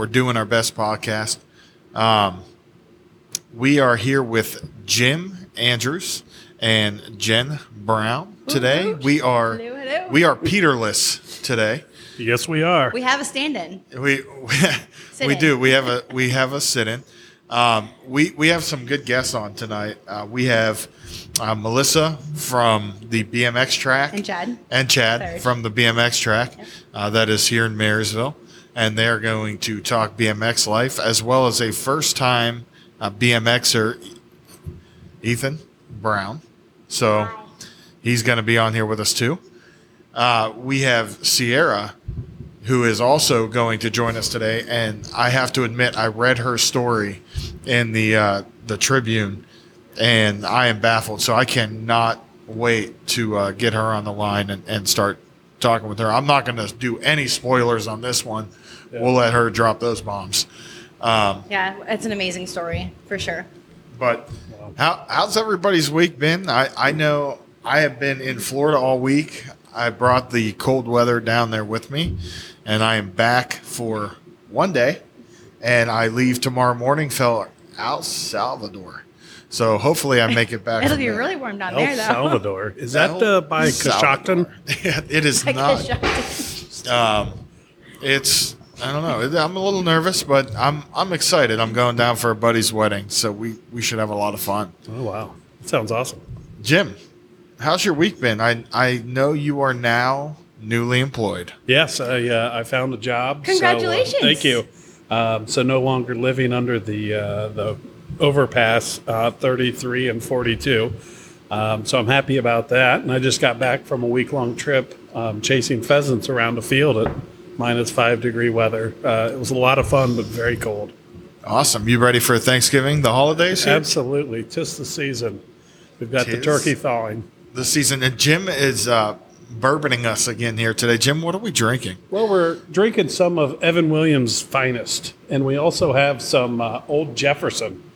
We're doing our best podcast. Um, we are here with Jim Andrews and Jen Brown today. We are Hello, hello. we are Peterless today. Yes, we are. We have a stand-in. We we, we do. We have a we have a sit-in. Um, we we have some good guests on tonight. Uh, we have uh, Melissa from the BMX track And Chad. and Chad Third. from the BMX track uh, that is here in Marysville, and they're going to talk BMX life as well as a first-time uh, BMXer, Ethan Brown. So he's going to be on here with us too. Uh, we have Sierra, who is also going to join us today, and I have to admit, I read her story in the uh, the Tribune, and I am baffled. So I cannot wait to uh, get her on the line and, and start talking with her. I'm not going to do any spoilers on this one. We'll let her drop those bombs. Um, Yeah, it's an amazing story for sure. but how, how's everybody's week been? I, I know I have been in Florida all week. I brought the cold weather down there with me, and I am back for one day, and I leave tomorrow morning for El Salvador. So hopefully I make it back. It'll be there. really warm down El there, though. El Salvador. Is that uh, by Salvador. Coshocton? It is I not. Um, it's I don't know. I'm a little nervous, but I'm I'm excited. I'm going down for a buddy's wedding, so we we should have a lot of fun. Oh, wow. That sounds awesome. Jim, how's your week been? I I know you are now newly employed. Yes, I, uh, I found a job. so, uh, Congratulations. thank you. Um, so no longer living under the uh, the overpass uh, 33 and 42. Um, so I'm happy about that. And I just got back from a week long trip um, chasing pheasants around a field at minus five degree weather. Uh, it was a lot of fun, but very cold. Awesome. You ready for Thanksgiving, the holidays here? Absolutely, tis the season. We've got the turkey thawing. The season. And Jim is uh, bourboning us again here today. Jim, what are we drinking? Well, we're drinking some of Evan Williams' finest, and we also have some uh, Old Jefferson.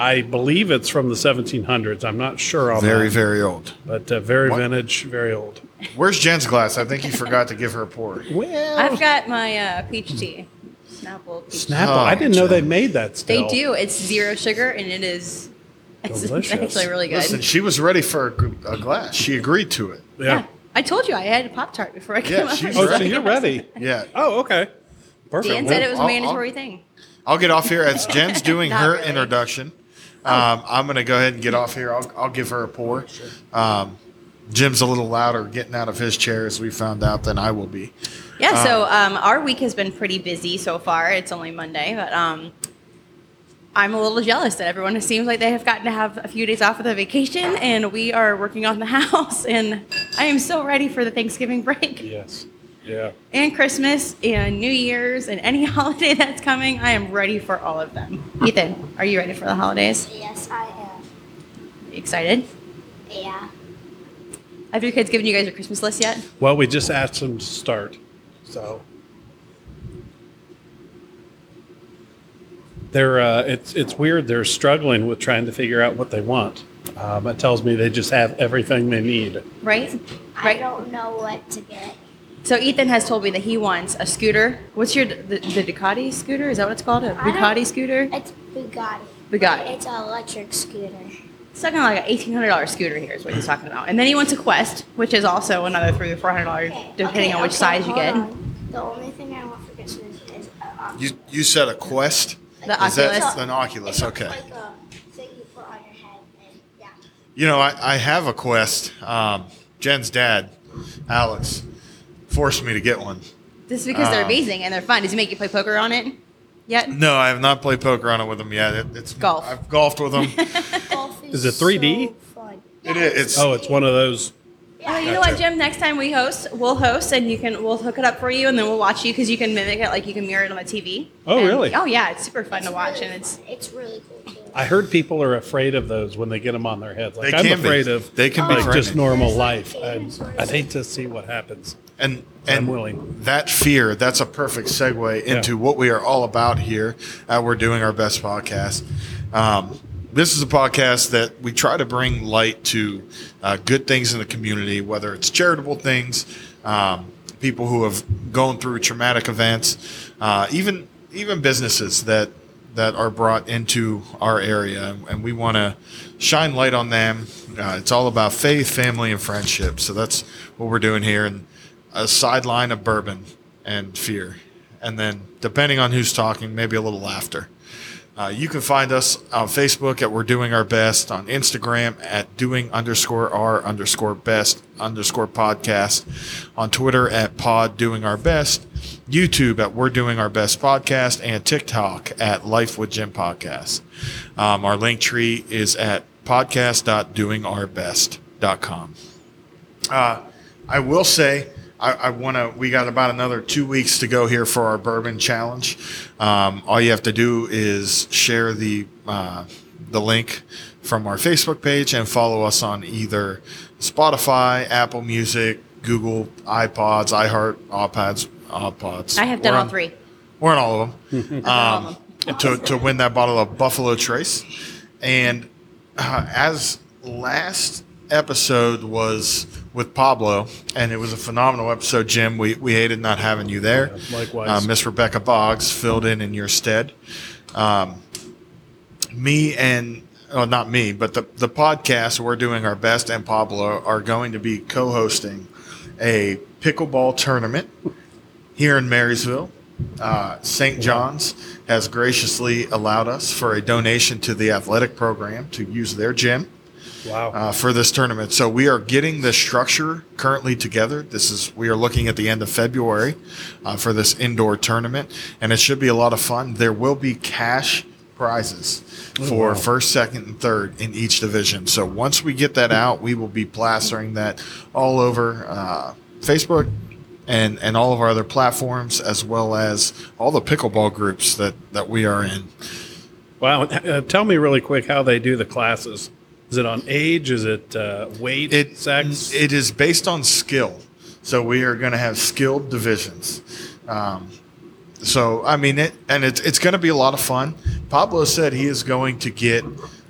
I believe it's from the 1700s. I'm not sure on Very, that, very old. but uh, very What? vintage, very old. Where's Jen's glass? I think you forgot to give her a pour. Well, I've got my uh, peach tea. Snapple peach. tea. Snapple. Oh, I didn't know they made that. They do. It's zero sugar and it is it's Delicious. actually really good. Listen, she was ready for a, a glass. She agreed to it. Yeah. yeah. I told you I had a Pop Tart before I came Yeah, up. she's Oh, so you're ready? Yeah. Oh, okay. Perfect. Dan said it was a I'll- mandatory thing. I'll get off here as Jen's doing her really. introduction. Um, I'm going to go ahead and get off here. I'll, I'll give her a pour. Um, Jim's a little louder getting out of his chair as we found out than I will be. Yeah, so um, our week has been pretty busy so far. It's only Monday, but um, I'm a little jealous that everyone seems like they have gotten to have a few days off of the vacation, and we are working on the house. And I am so ready for the Thanksgiving break Yes. Yeah. and Christmas and New Year's and any holiday that's coming. I am ready for all of them. Ethan, are you ready for the holidays? Yes, I am. You excited? Yeah. Have your kids given you guys your Christmas list yet? Well, we just asked them to start, so they're uh, it's it's weird. They're struggling with trying to figure out what they want. Um, it tells me they just have everything they need. Right? I Right. don't know what to get. So Ethan has told me that he wants a scooter. What's your the, the Ducati scooter? Is that what it's called? A don't- Ducati scooter? It's Bugatti. Bugatti. It's an electric scooter. It's talking like an eighteen hundred dollar scooter here is what he's talking about. And then he wants a Quest, which is also another three or four hundred dollars Okay, depending okay, on which okay, size you get. on. The only thing I want for Christmas is a Oculus. You you said a Quest? The Is that an Oculus? It's Okay. like a thing you put on your head, and yeah. You know, I, I have a Quest. Um, Jen's dad, Alex, forced me to get one. This is because they're Um, amazing and they're fun. Does he make you play poker on it yet? No, I have not played poker on it with them yet. It, it's Golf. I've golfed with them. Golf Is it 3D? So fun. it is. It's, Oh, it's one of those. Oh, you know what, Jim? Next time we host, we'll host and you can we'll hook it up for you and then we'll watch you because you can mimic it like you can mirror it on the TV. Oh, And- really? Oh yeah, it's super fun It's to watch really and it's fun. it's really cool too. I heard people are afraid of those when they get them on their heads. Like They I'm can be. afraid of. They can be like just frightening. normal life. games And I'd hate to see what happens. and I'm and willing. that fear. That's a perfect segue into what we are all about here. Uh, we're doing our best podcast. Um, this is a podcast that we try to bring light to uh, good things in the community, whether it's charitable things, um, people who have gone through traumatic events, uh, even even businesses that that are brought into our area, and we want to shine light on them. Uh, it's all about faith, family, and friendship. So that's what we're doing here, and a sideline of bourbon and fear, and then depending on who's talking, maybe a little laughter. Uh, you can find us on Facebook at We're Doing Our Best, on Instagram at Doing underscore Our underscore Best underscore Podcast, on Twitter at Pod Doing Our Best, YouTube at We're Doing Our Best Podcast, and TikTok at Life with Jim Podcast. Um, our link tree is at podcast.doingourbest.com. Uh, I will say, I, I want to. We got about another two weeks to go here for our bourbon challenge. Um, all you have to do is share the uh, the link from our Facebook page and follow us on either Spotify, Apple Music, Google, iPods, iHeart, iPads, iPods. I have done We're all on- three. We're on all of them. all Um, to, to win that bottle of Buffalo Trace. And uh, as last episode was with Pablo, and it was a phenomenal episode, Jim. We, we hated not having you there. Yeah, likewise. Uh, Miss Rebecca Boggs filled in in your stead. Um, me and well, not me, but the the podcast we're doing our best and Pablo are going to be co-hosting a pickleball tournament here in Marysville. Uh, St. John's has graciously allowed us for a donation to the athletic program to use their gym Wow. uh, for this tournament. So we are getting the structure currently together. This is we are looking at the end of February uh, for this indoor tournament, and it should be a lot of fun. There will be cash prizes for wow. first, second, and third in each division. So once we get that out, we will be plastering that all over uh, Facebook. And, and all of our other platforms, as well as all the pickleball groups that, that we are in. wow. Uh, tell me really quick how they do the classes. Is it on age? Is it uh, weight? It sex? It is based on skill. So we are going to have skilled divisions. Um, so I mean it, and it's it's going to be a lot of fun. Pablo said he is going to get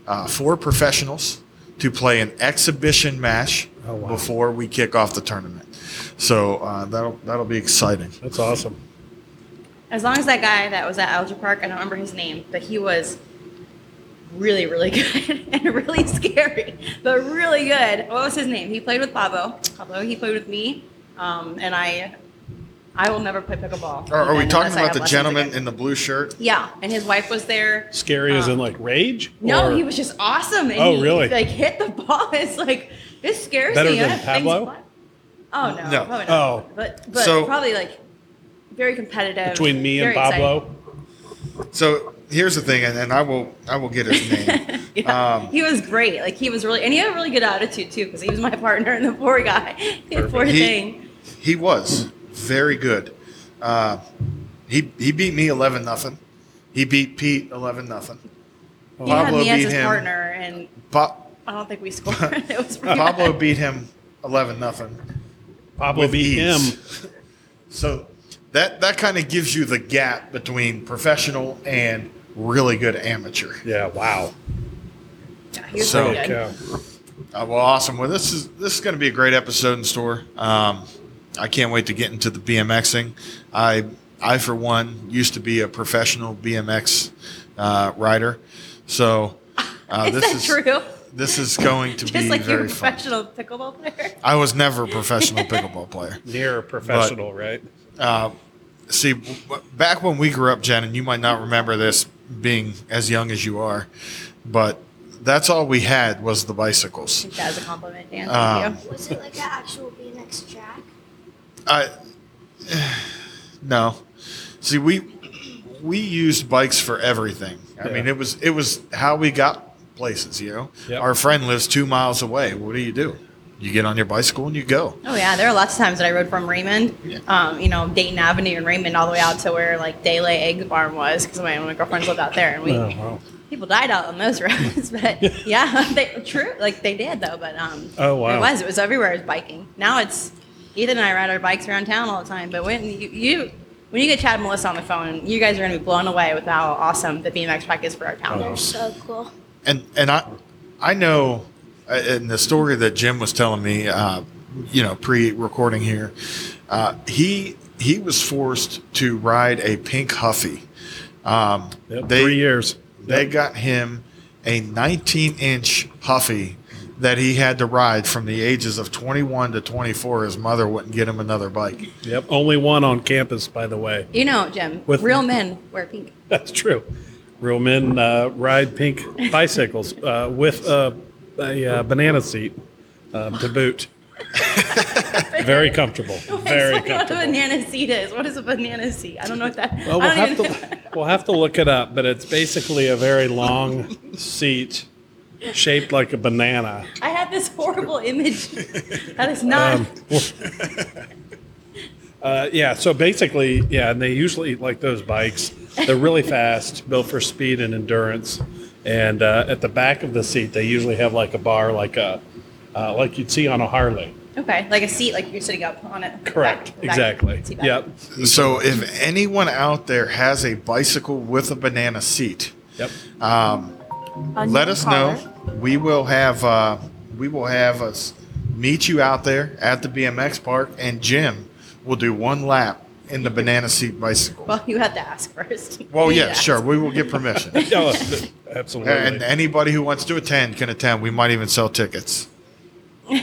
uh, four professionals to play an exhibition match Oh, wow. before we kick off the tournament. So uh, that'll that'll be exciting. That's awesome. As long as that guy that was at Eljer Park, I don't remember his name, but he was really, really good and really scary, but really good. What was his name? He played with Pablo. Pablo. He played with me, um, and I. I will never play pickleball. Are, are we talking about the gentleman again. in the blue shirt? Yeah, and his wife was there. Scary as Um, in like rage? No, Or- he was just awesome. And Oh, he, really? Like hit the ball. It's like this scares Better me. I than Pablo? Oh no, No. probably not. Oh. but but So- probably like very competitive. between me and very exciting. Pablo. So here's the thing, and, and I will I will get his name. Yeah, Um, he was great. Like he was really, and he had a really good attitude too, because he was my partner and the poor guy. poor He- thing. He was very good. Uh, he he beat me eleven nothing. He beat Pete eleven nothing. He had Pablo me as beat his him. partner, and Pa- I don't think we scored. it was Pablo bad. beat him eleven nothing. Pablo with beat him. So that that kind of gives you the gap between professional and really good amateur. Yeah, wow. Yeah, he was So- pretty good. Okay. Uh, well, awesome. Well, this is this is going to be a great episode in store. Um, I can't wait to get into the BMXing. I I for one used to be a professional BMX uh, rider, so uh, Is this that is true? this is going to Just be like you're very a fun. professional pickleball player. I was never a professional pickleball player. Near professional, right? Uh, see, w- w- back when we grew up, Jen, and you might not remember this being as young as you are, but that's all we had was the bicycles. Take that as a compliment, Dan. Um, Thank you. Was it like an actual BMX track? I no. See, we we used bikes for everything. I mean, it was it was how we got places. You know, Yep. our friend lives two miles away. What do you do? You get on your bicycle and you go. Oh yeah, there are lots of times that I rode from Raymond, um, you know, Dayton Avenue and Raymond all the way out to where like Daylay Egg Farm was because my, my girlfriends lived out there, and we Oh, wow. people died out on those roads. But yeah, they, true, like they did though. But um, Oh, wow. it was it was everywhere. It was biking. Now it's Ethan and I ride our bikes around town all the time. But when you, you when you get Chad and Melissa on the phone, you guys are gonna be blown away with how awesome the BMX track is for our town. They're so cool. and and I I know in the story that Jim was telling me, uh, you know, pre-recording here, uh, he he was forced to ride a pink Huffy. Um, Yep, they, three years. They got him a 19 inch Huffy that he had to ride from the ages of 21 to 24. His mother wouldn't get him another bike. Yep. Only one on campus, by the way. You know, Jim, With- real men wear pink. That's true. Real men uh, ride pink bicycles uh, with uh, a uh, banana seat um, to boot. Very comfortable. Very Explain what a comfortable. banana seat is. What is a banana seat? I don't know what that. Well, we'll don't have even- to we'll have to look it up, but it's basically a very long seat shaped like a banana. I have this horrible image. That is not. Um, Uh, yeah, so basically, yeah, and they usually like those bikes. They're really fast, built for speed and endurance. And uh, at the back of the seat, they usually have like a bar, like a uh, like you'd see on a Harley. okay, like a seat, like you're sitting up on it. Correct. Back- back- exactly. seat back. Yep. So if anyone out there has a bicycle with a banana seat, Yep. let us know. We will have uh, we will have us meet you out there at the BMX park, and Jim will do one lap in the banana seat bicycle. Well, you had to ask first. Well, You yeah, sure. We will get permission. Oh, absolutely. and anybody who wants to attend can attend. We might even sell tickets. All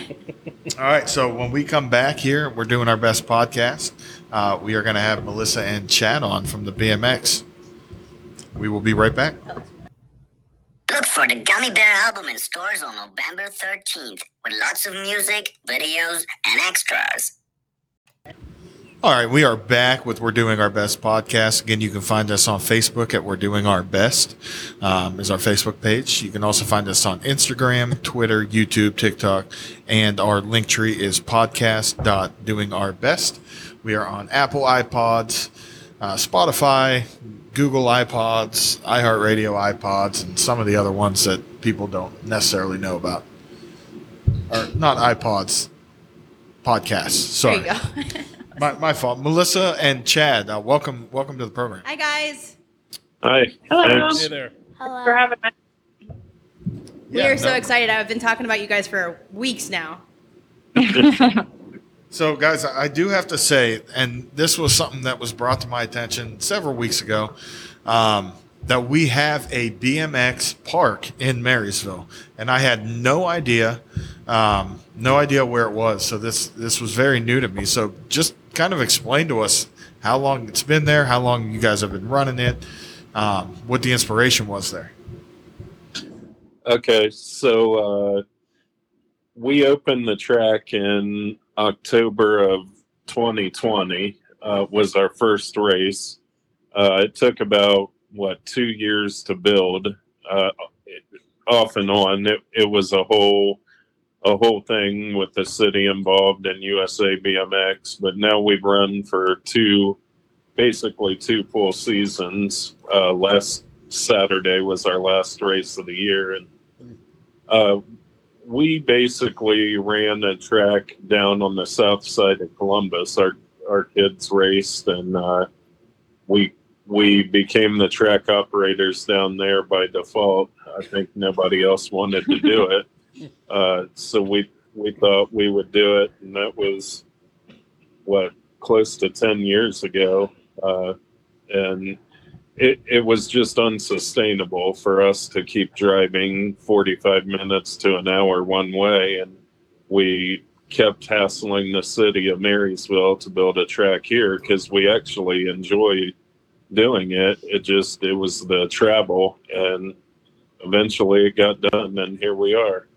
right. So when we come back here, we're doing our best podcast. Uh, we are going to have Melissa and Chad on from the BMX. We will be right back. Look for the Gummy Bear album in stores on November 13th with lots of music, videos, and extras. All right, we are back with We're Doing Our Best podcast. Again, you can find us on Facebook at We're Doing Our Best, um, is our Facebook page. You can also find us on Instagram, Twitter, YouTube, TikTok, and our link tree is podcast.doingourbest. We are on Apple iPods, uh, Spotify, Google iPods, iHeartRadio iPods, and some of the other ones that people don't necessarily know about. Or not iPods, podcasts. There Sorry. you go. My, my fault. Melissa and Chad, uh, welcome welcome to the program. Hi guys. Hi. Hello. Thanks. hey there. Hello. for having me. we Yeah, are so no. excited. I've been talking about you guys for weeks now. So, guys, I I do have to say, and this was something that was brought to my attention several weeks ago, um, that we have a BMX park in Marysville, and I had no idea, um, no idea where it was. So this this was very new to me. So just kind of explain to us how long it's been there, how long you guys have been running it, um, what the inspiration was there. Okay, so uh, we opened the track in October of 2020. Uh, was our first race. Uh, it took about what two years to build. Uh, off and on, it, it was a whole a whole thing with the city involved in USA BMX. But now we've run for two, basically two full seasons. Uh, last Saturday was our last race of the year, and uh, we basically ran a track down on the south side of Columbus. Our our kids raced, and uh, we we became the track operators down there by default. I think nobody else wanted to do it, uh, so we we thought we would do it, and that was what close to ten years ago, uh, and it, it was just unsustainable for us to keep driving 45 minutes to an hour one way and we kept hassling the city of marysville to build a track here because we actually enjoy doing it. It just it was the travel and eventually it got done and here we are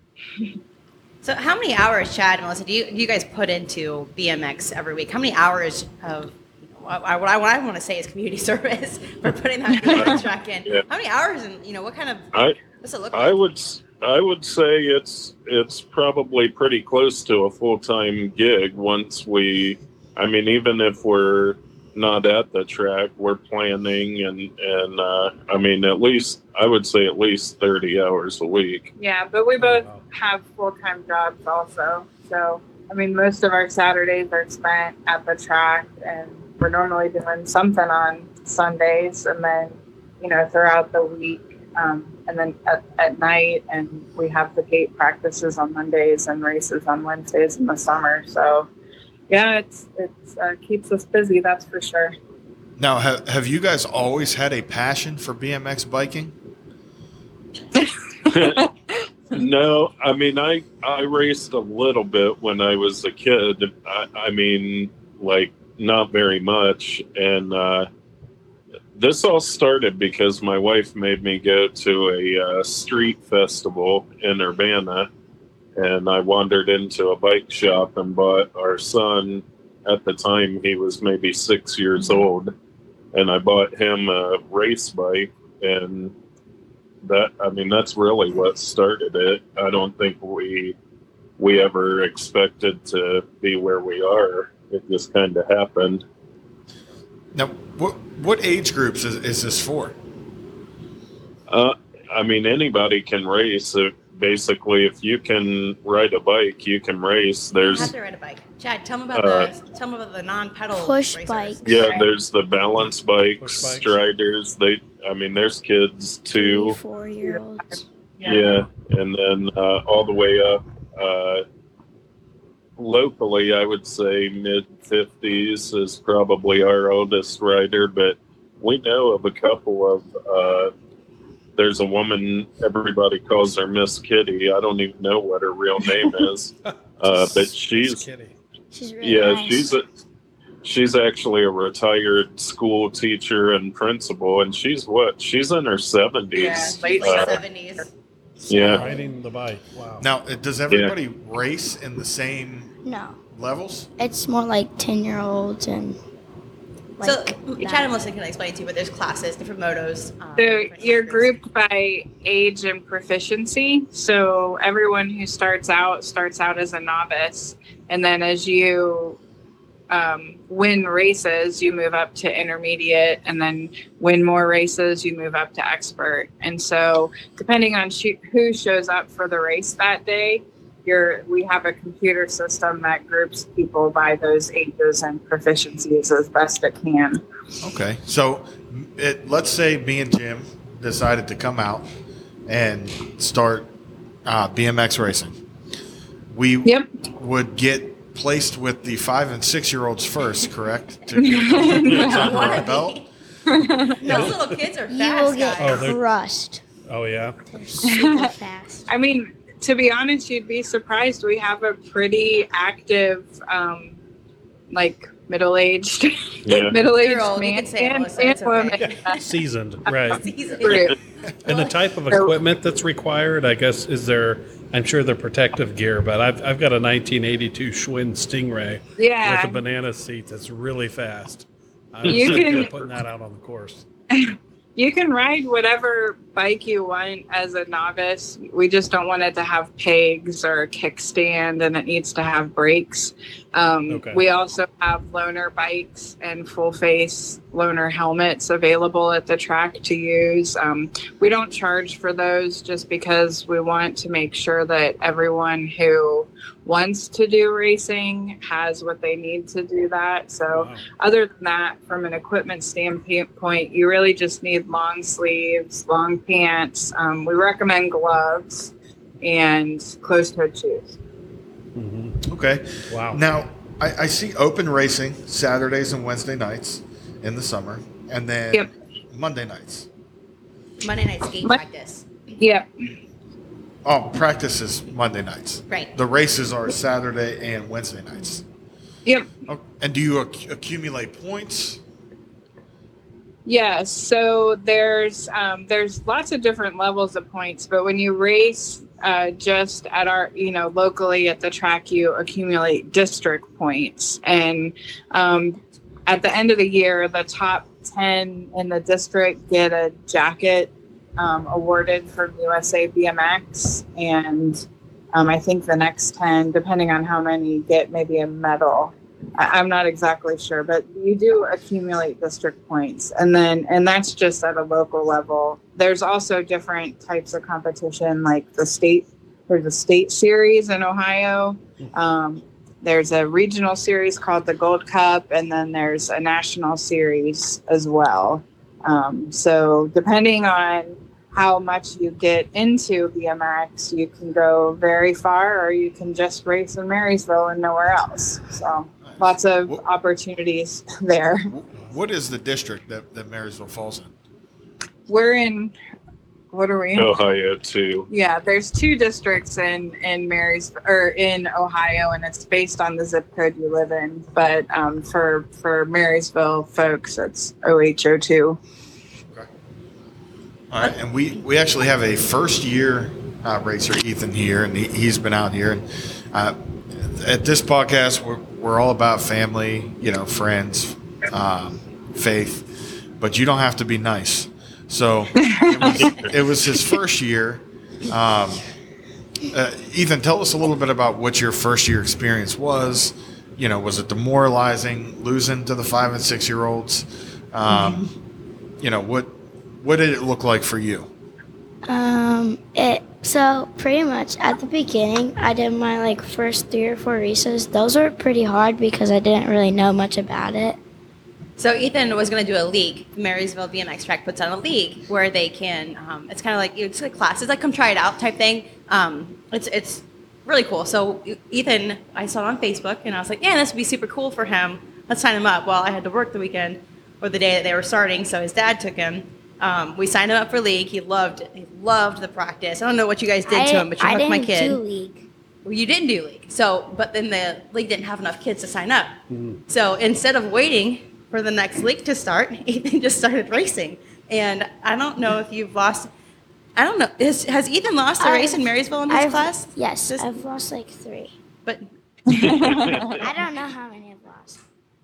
So, how many hours, Chad and Melissa, do you, do you guys put into BMX every week? How many hours of what I, what I, what I want to say is community service for putting that BMX track in? Yeah. How many hours, and you know, what kind of i what's it look like? I would I would say it's it's probably pretty close to a full time gig once we I mean even if we're not at the track we're planning and and uh, I mean at least I would say at least thirty hours a week. Yeah, but we both have full time jobs also. So, I mean, most of our Saturdays are spent at the track, and we're normally doing something on Sundays, and then, you know, throughout the week, um, and then at, at night, and we have the gate practices on Mondays and races on Wednesdays in the summer. So, yeah, it's it's uh, keeps us busy. That's for sure. Now, have, have you guys always had a passion for BMX biking? no, I mean I I raced a little bit when I was a kid. I, I mean, like not very much, and uh, this all started because my wife made me go to a uh, street festival in Urbana, and I wandered into a bike shop and bought our son. At the time, he was maybe six years old, and I bought him a race bike and that I mean that's really what started it. I don't think we we ever expected to be where we are. It just kind of happened. Now, what what age groups is, is this for? Uh, I mean anybody can race. It, basically, if you can ride a bike, you can race. I There's have to ride a bike. Chad, tell me about Uh, the tell me about the non-pedal Push racers. bikes. yeah, there's the balance bikes, bikes. striders. They, I mean, there's kids too. Four year olds. Yeah, and then uh, all the way up uh, locally, I would say mid fifties is probably our oldest rider, but we know of a couple of. Uh, there's a woman everybody calls her Miss Kitty. I don't even know what her real name is, uh, but she's kidding. She's really yeah, nice. she's a she's actually a retired school teacher and principal, and she's what? She's in her Yeah, seventies. late Late Uh, seventies. yeah. Riding the bike. Wow. Now, uh, does everybody race in the same no, levels? it's more like ten year olds and like so that. Chad and Melissa can explain to you, but there's classes, different motos. Um, So different you're races. grouped by age and proficiency. So everyone who starts out starts out as a novice, and then as you um, win races, you move up to intermediate, and then win more races, you move up to expert. And so, depending on sh- who shows up for the race that day, you're, we have a computer system that groups people by those ages and proficiencies as best it can. Okay, so it, let's say me and Jim decided to come out and start uh, BMX racing. We Yep. would get placed with the five and six year olds first, correct? To get under Wanna our belt. Those little kids are fast. you will get guys. Oh, crushed. Oh yeah. Super fast. I mean, to be honest, you'd be surprised. We have a pretty active, um, like middle-aged, Yeah. middle-aged You're old, you man can say it, and, and it's okay. woman Seasoned. Right. Season. group. And the type of equipment that's required, I guess, is there? I'm sure they're protective gear, but I've, I've got a 1982 Schwinn Stingray yeah. with a banana seat that's really fast. I'm You can- putting that out on the course. you can ride whatever bike you want as a novice. We just don't want it to have pegs or a kickstand, and it needs to have brakes. Um, Okay. We also have loaner bikes and full face loaner helmets available at the track to use. Um, we don't charge for those just because we want to make sure that everyone who wants to do racing has what they need to do that. So, Wow. other than that, from an equipment standpoint, you really just need long sleeves, long pants. Um, we recommend gloves and closed toed shoes. Mhm. Okay. Wow. Now, I, I see open racing Saturdays and Wednesday nights in the summer, and then Yep. Monday nights. Monday night skate Mon- practice. Yep. Oh, practice is Monday nights. Right. The races are Saturday and Wednesday nights. Yep. Oh, and do you acc- accumulate points? Yes. So there's um, there's lots of different levels of points, but when you race uh, just at our you know locally at the track, you accumulate district points, and um, at the end of the year, the top ten in the district get a jacket um, awarded from USA BMX, and um, I think the next ten, depending on how many, get maybe a medal. I'm not exactly sure, but you do accumulate district points, and then and that's just at a local level. There's also different types of competition, like the state. There's a state series in Ohio. Um, there's a regional series called the Gold Cup, and then there's a national series as well. Um, so depending on how much you get into BMX, you can go very far, or you can just race in Marysville and nowhere else. So. Lots of Wh- opportunities there. What is the district that, that Marysville falls in? We're in, what are we in? Ohio too. Yeah, there's two districts in in Marys or in Ohio, and it's based on the zip code you live in. But um, for for Marysville folks, it's OHO two. All right, and we, we actually have a first year uh, racer, Ethan, here, and he, he's been out here. And uh, at this podcast, we're, we're all about family, you know, friends, um, faith, but you don't have to be nice. So it was, it was his first year. Um, uh, Ethan, tell us a little bit about what your first year experience was. You know, was it demoralizing, losing to the five and six year olds? Um, you know, what what did it look like for you? Um, it so pretty much at the beginning, I did my like first three or four races. Those were pretty hard because I didn't really know much about it. So Ethan was going to do a league. Marysville BMX Track puts on a league where they can. Um, it's kind of like it's like classes, like come try it out type thing. Um, it's it's really cool. So Ethan, I saw on Facebook, and I was like, yeah, this would be super cool for him. Let's sign him up. Well, I had to work the weekend or the day that they were starting, so his dad took him. Um, we signed him up for league. He loved he loved the practice. I don't know what you guys did I, to him, but you I hooked didn't my kid. do league. Well, you didn't do league. So, but then the league didn't have enough kids to sign up. So instead of waiting for the next league to start, Ethan just started racing. And I don't know if you've lost. I don't know. Is, has Ethan lost a race in Marysville in his I've- class? Yes, Just- I've lost like three. But I don't know how many I've lost.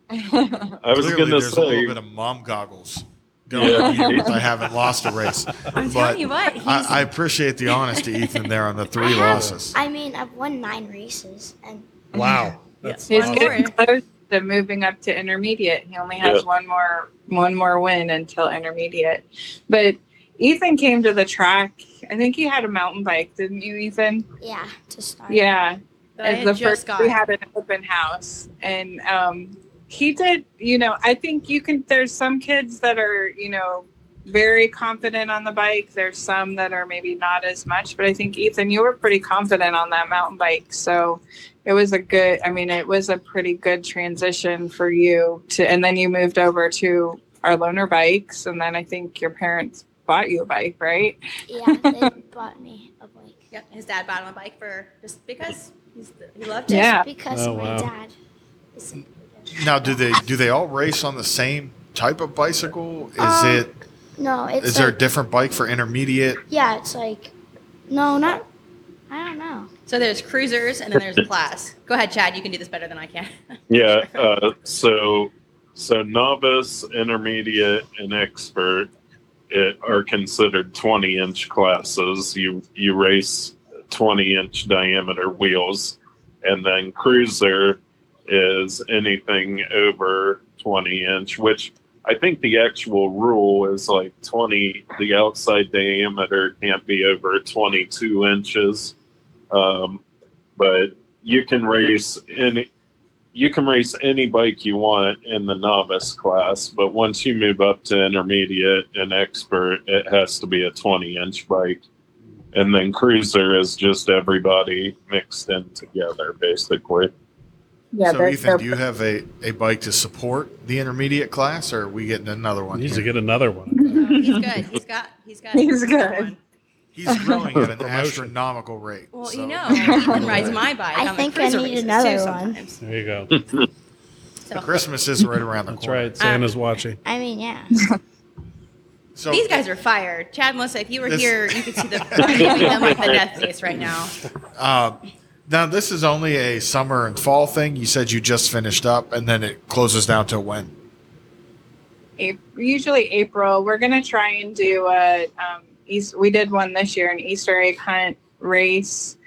I was Clearly, gonna there's a little bit of mom goggles going Yeah. on here I haven't lost a race. I'm but telling you what, I, I appreciate the honesty, Ethan, there on the I three have- losses. I mean, I've won nine races, and Wow. That's He's One getting more. close to moving up to intermediate. He only has Yeah. one more one more win until intermediate. But Ethan came to the track. I think he had a mountain bike, didn't you, Ethan? yeah, to start. Yeah. that I As had the just first got. we had an open house and um he did you know i think you can there's some kids that are you know very confident on the bike there's some that are maybe not as much but i think ethan you were pretty confident on that mountain bike so it was a good i mean it was a pretty good transition for you to and then you moved over to our loaner bikes and then i think your parents bought you a bike right Yeah, they bought me a bike Yep, his dad bought him a bike for just because he's, he loved it. Yeah. because Oh, my wow. dad. Is Now, do they do they all race on the same type of bicycle? Is Um, it no, it's is there a different bike for intermediate? yeah, it's like no, not. I don't know. So there's cruisers and then there's a class. Go ahead, Chad. You can do this better than I can. yeah. Uh, so, so novice, intermediate, and expert it, are considered 20 inch classes. You you race 20 inch diameter wheels, and then cruiser is anything over 20 inch, which I think the actual rule is like 20. The outside diameter can't be over 22 inches, um, but you can race any you can race any bike you want in the novice class, but once you move up to intermediate and expert, it has to be a 20 inch bike. And then cruiser is just everybody mixed in together, basically. Yeah so, they're- Ethan, they're- do you have a, a bike to support the intermediate class, or are we getting another one? Needs to get another one. No, he's good. He's got. He's got. He's a good. one. He's growing at an astronomical rate. Well, so- you know, Ethan rides my bike. I on think the I cruiser need races another too one. sometimes. There you go. So, Christmas is right around the corner. That's corner. right. Santa's watching. I mean, yeah. So these guys are fired. Chad, Melissa, if you were This- here, you could see the I'm giving them like the death face right now. Uh, now this is only a summer and fall thing. You said you just finished up, and then it closes down to when? April, usually April. We're gonna try and do a um, East. We did one this year, an Easter egg hunt race.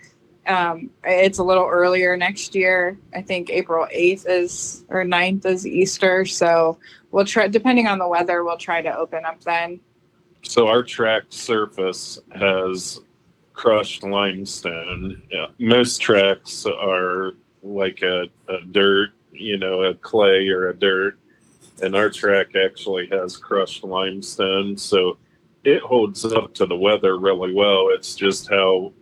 Um, it's a little earlier next year. I think April eighth is or 9th is Easter. So we'll try, depending on the weather, we'll try to open up then. So our track surface has crushed limestone. Yeah, most tracks are like a, a dirt, you know, a clay or a dirt, and our track actually has crushed limestone. So it holds up to the weather really well. It's just how "Ha-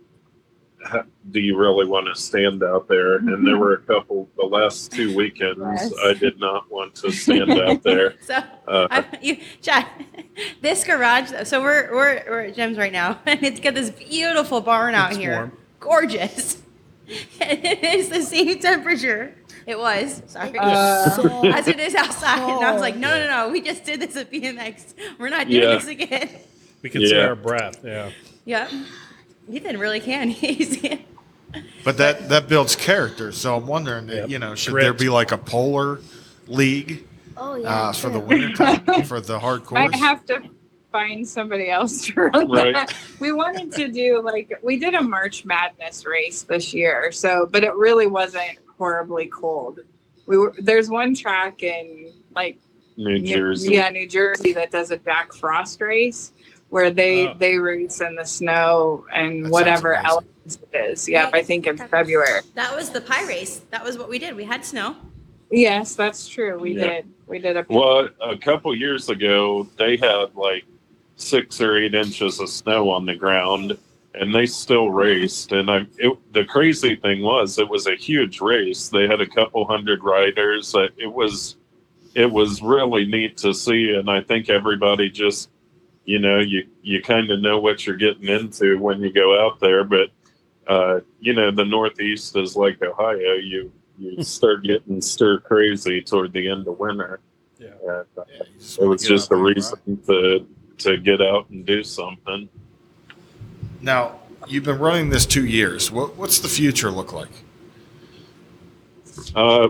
do you really want to stand out there? And there were a couple, the last two weekends, Yes. I did not want to stand out there. So Uh, I, you, Chad, this garage. So we're we're we're at Jim's right now, and it's got this beautiful barn out It's here, warm. gorgeous. And it is the same temperature. It was sorry. Uh, as it is outside, and I was like, no, no, no, we just did this at BMX. We're not doing Yeah. this again. We can see Yeah. our breath. Yeah. Yep, Ethan really can. He's But that that builds character. So I'm wondering, Yep. you know, should Grit. there be like a polar league Oh yeah. uh, for the true. winter time for the hardcore? Might have to find somebody else to run Right. that. We wanted to do like we did a March Madness race this year, so but it really wasn't horribly cold. We were there's one track in like New New- Jersey. yeah, New Jersey that does a Jack Frost race where they Oh. they race in the snow and That whatever sounds elements it is. Yep, I think in February. that was the pie race. That was what we did. We had snow. Yes, that's true. We Yeah. did. We did a Well, a couple years ago, they had like six or eight inches of snow on the ground, and they still raced. And I, it, the crazy thing was, it was a huge race. They had a couple hundred riders. Uh, It was, it was really neat to see, and I think everybody just, you know, you you kind of know what you're getting into when you go out there. But, uh, you know, the Northeast is like Ohio. You you start getting stir crazy toward the end of winter. Yeah. And, uh, Yeah, you just it was just a there, right? reason to to get out and do something. Now you've been running this two years. What what's the future look like? Uh,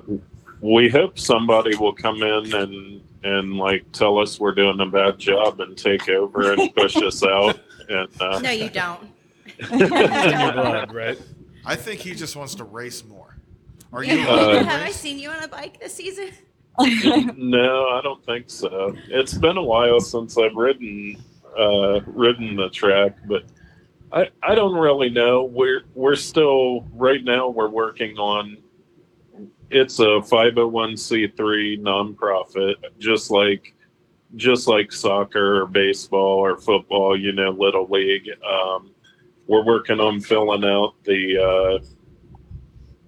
we hope somebody will come in and and like tell us we're doing a bad job and take over and push us out. And uh, No, you don't. In your blood, right? I think he just wants to race more. Are Yeah. you? Uh, Have I seen you on a bike this season? no, I don't think so. It's been a while since I've ridden uh, ridden the track, but I I don't really know. We're we're still right now. We're working on. It's a five hundred one c three nonprofit, just like just like soccer or baseball or football. You know, little league. Um, we're working on filling out the uh,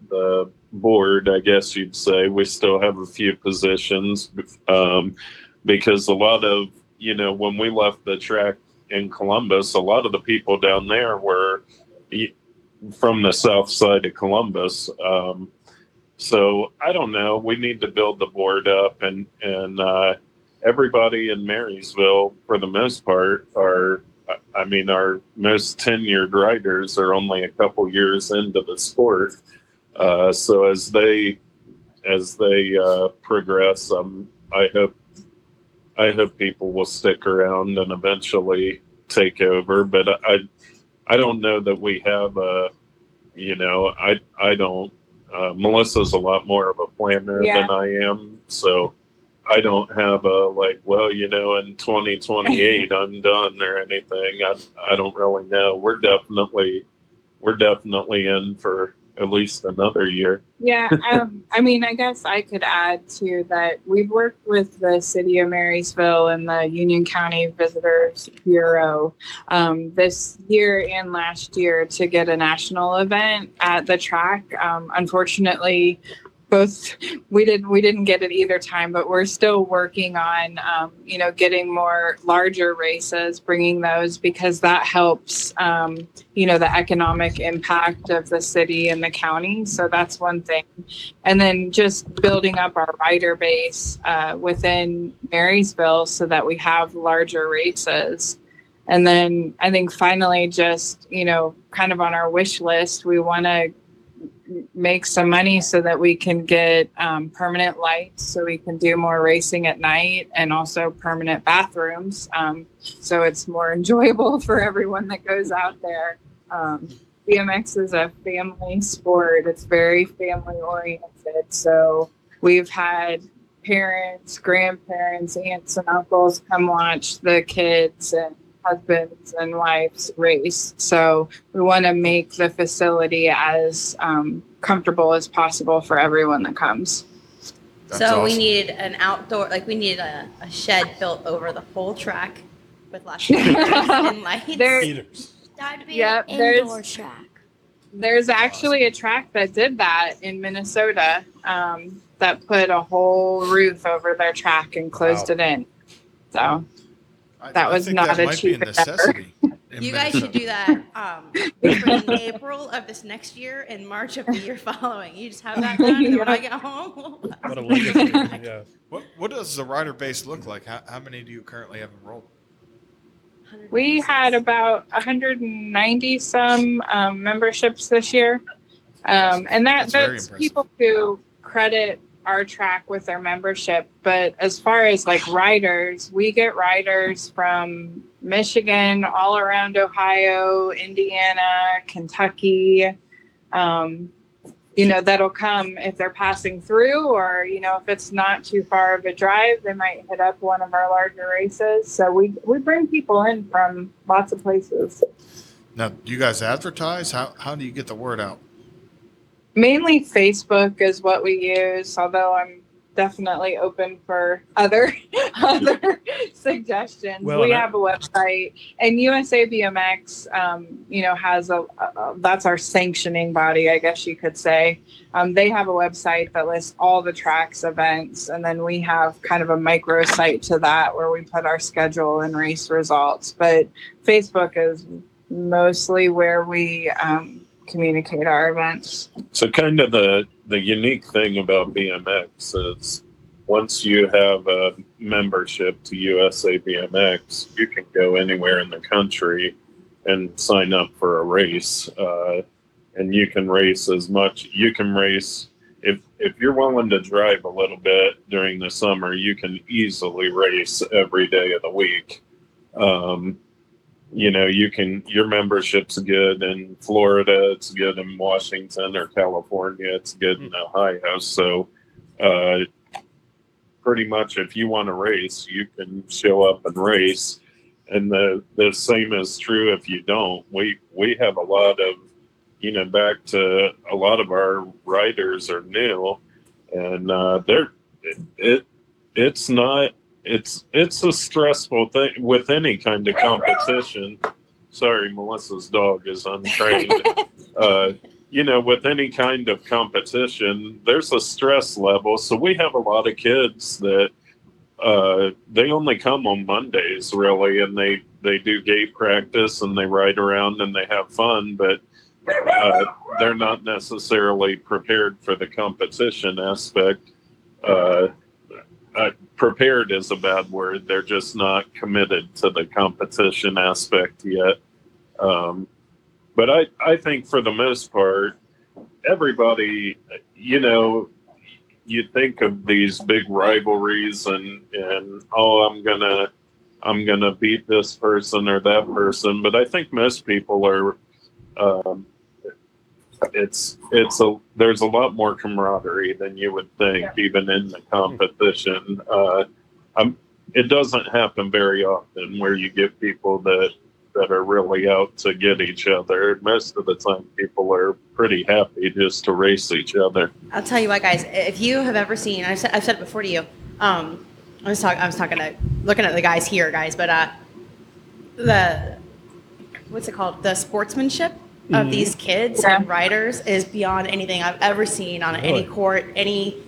the board, I guess you'd say. We still have a few positions um, because a lot of, you know, when we left the track in Columbus, a lot of the people down there were from the south side of Columbus. Um, so I don't know. We need to build the board up, and and uh, everybody in Marysville, for the most part, are. I mean, our most tenured riders are only a couple years into the sport. Uh, so as they as they uh, progress, um, I hope I hope people will stick around and eventually take over. But I I don't know that we have a you know I I don't. Uh, Melissa's a lot more of a planner Yeah. than I am, so I don't have a like. Well, you know, in 2028 I'm done or anything. I I don't really know. We're definitely we're definitely in for at least another year. Yeah, um, I mean, I guess I could add to that. We've worked with the city of Marysville and the Union County Visitors Bureau um, this year and last year to get a national event at the track. Um, unfortunately, both we didn't we didn't get it either time, but we're still working on um, you know getting more larger races, bringing those because that helps. Um, you know the economic impact of the city and the county so that's one thing and then just building up our rider base uh, within marysville so that we have larger races and then i think finally just you know kind of on our wish list we want to make some money so that we can get um, permanent lights so we can do more racing at night and also permanent bathrooms. Um, so it's more enjoyable for everyone that goes out there. Um, bmx is a family sport. It's very family oriented. So we've had parents grandparents aunts and uncles come watch the kids and husbands and wives race so we want to make the facility as um, comfortable as possible for everyone that comes That's so we awesome. need an outdoor, like we need a, a shed built over the whole track with lots of and lights. There- Heaters. That'd be Yeah, an there's- indoor track. There's actually a track that did that in Minnesota um, that put a whole roof over their track and closed Wow. it in. So I- That I was think not that a might cheap be a necessity. in You guys Minnesota. should do that um, in April of this next year and March of the year following. You just have that done, and then when I get home, What a legacy. yeah. What What does the rider base look like? How, how many do you currently have enrolled? we had about 190 some um, memberships this year. Um, and that, That's very that's impressive. people who credit our track with their membership. But as far as like riders, we get riders from Michigan, all around Ohio, Indiana, Kentucky. Um, you know, that'll come if they're passing through, or, you know, if it's not too far of a drive, they might hit up one of our larger races. So we, we bring people in from lots of places. Now, do you guys advertise? How How do you get the word out? Mainly Facebook is what we use, although I'm definitely open for other other suggestions. Well, we I- have a website, and USA BMX, um, you know, has a, a that's our sanctioning body, I guess you could say. Um, they have a website that lists all the tracks events, and then we have kind of a micro site to that where we put our schedule and race results. But Facebook is mostly where we um, communicate our events. So kind of the the unique thing about BMX is once you have a membership to USA BMX, you can go anywhere in the country and sign up for a race, uh, and you can race as much. You can race if if you're willing to drive a little bit during the summer, you can easily race every day of the week. Um, you know you can your membership's good in florida it's good in washington or california it's good in ohio. So uh, pretty much if you want to race you can show up and race. And the the same is true if you don't. We we have a lot of you know back to a lot of our riders are new and uh, they're it, it it's not it's it's a stressful thing with any kind of competition. Sorry, Melissa's dog is untrained. uh, you know, with any kind of competition, there's a stress level. So we have a lot of kids that uh, they only come on Mondays, really, and they they do gate practice and they ride around and they have fun, but uh, they're not necessarily prepared for the competition aspect. Uh, uh, prepared is a bad word. They're just not committed to the competition aspect yet. Um, but I, I think for the most part, everybody, you know, you think of these big rivalries and, and, oh, I'm going to, I'm going to beat this person or that person. But I think most people are, um, it's it's a there's a lot more camaraderie than you would think even in the competition uh um it doesn't happen very often where you get people that that are really out to get each other most of the time people are pretty happy just to race each other I'll tell you what, guys. If you have ever seen, I've said, I've said it before to you. Um, I was talking. I was talking to looking at the guys here, guys. But uh, the what's it called? The sportsmanship of mm-hmm. these kids and riders is beyond anything I've ever seen on any court, any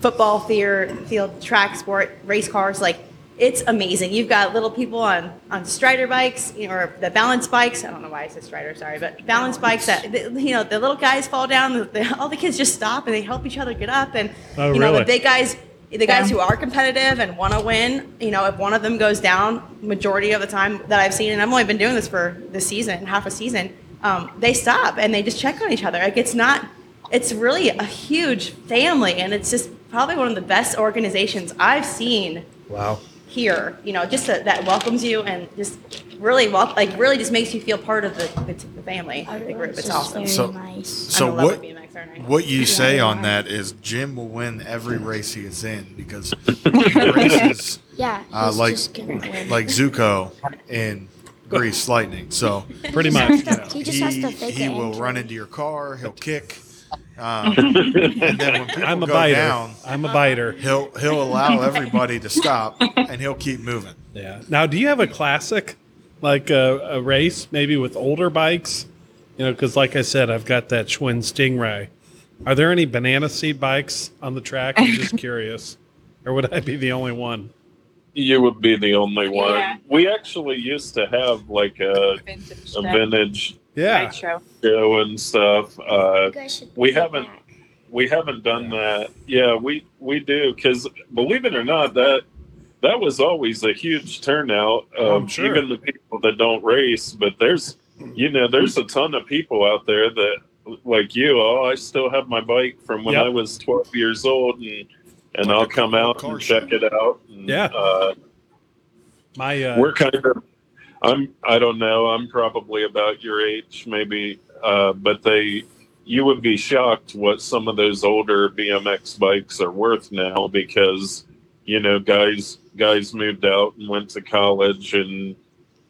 football field, field, track sport, race cars. Like it's amazing. You've got little people on on Strider bikes, you know, or the balance bikes. I don't know why I said Strider, sorry, but balance bikes that the- you know the little guys fall down. The, the, all the kids just stop and they help each other get up. And Oh, you know really? the big guys, the guys Yeah. who are competitive and want to win. You know, if one of them goes down, majority of the time that I've seen, and I've only been doing this for the season, half a season, um, they stop and they just check on each other. Like it's not. It's really a huge family, and it's just probably one of the best organizations I've seen Wow. here. You know, just that, that welcomes you and just really wel- like really just makes you feel part of the, the, the family, the group. It's awesome. Very So- nice. So I'm in love what with BMX, aren't I? what you say Yeah. on that is Jim will win every race he is in because he races Yeah, uh, like just gonna win. like Zuko in Grease Lightning. So Pretty much. you know, He just has to fake he it will and run into your car. He'll kick, um, and then when people I'm a go biter. down, I'm a biter. he'll he'll allow everybody to stop and he'll keep moving. Yeah. Now, do you have a classic, like a, a race, maybe with older bikes You know, because like I said, I've got that Schwinn Stingray. Are there any banana seat bikes on the track? I'm just curious. Or would I be the only one? You would be the only one. Yeah. We actually used to have like a, Vintage a vintage Yeah. show. show and stuff. Uh, You guys should we haven't- back. we haven't done that. Yeah, we we do because believe it or not, that that was always a huge turnout. Um, sure. Even the people that don't race, but there's you know there's a ton of people out there that like you. Oh, I still have my bike from when Yep. I was 12 years old, and and Like I'll come cool out car and show. check it out. And, Yeah. uh, My uh, we're kind of i'm i don't know i'm probably about your age maybe uh, but they you would be shocked what some of those older bmx bikes are worth now because you know guys guys moved out and went to college and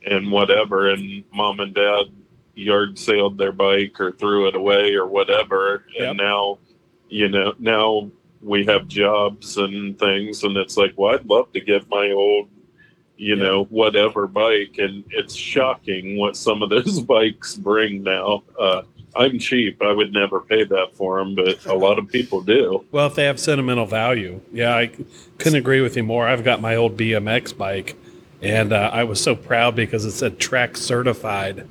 and whatever and mom and dad yard sailed their bike or threw it away or whatever Yep. and now you know now we have jobs and things and it's like well i'd love to get my old you Yeah. know whatever bike and it's shocking what some of those bikes bring now uh, i'm cheap i would never pay that for them but a lot of people do Well, if they have sentimental value, yeah, i couldn't agree with you more. I've got my old BMX bike, and uh, I was so proud because it said track certified.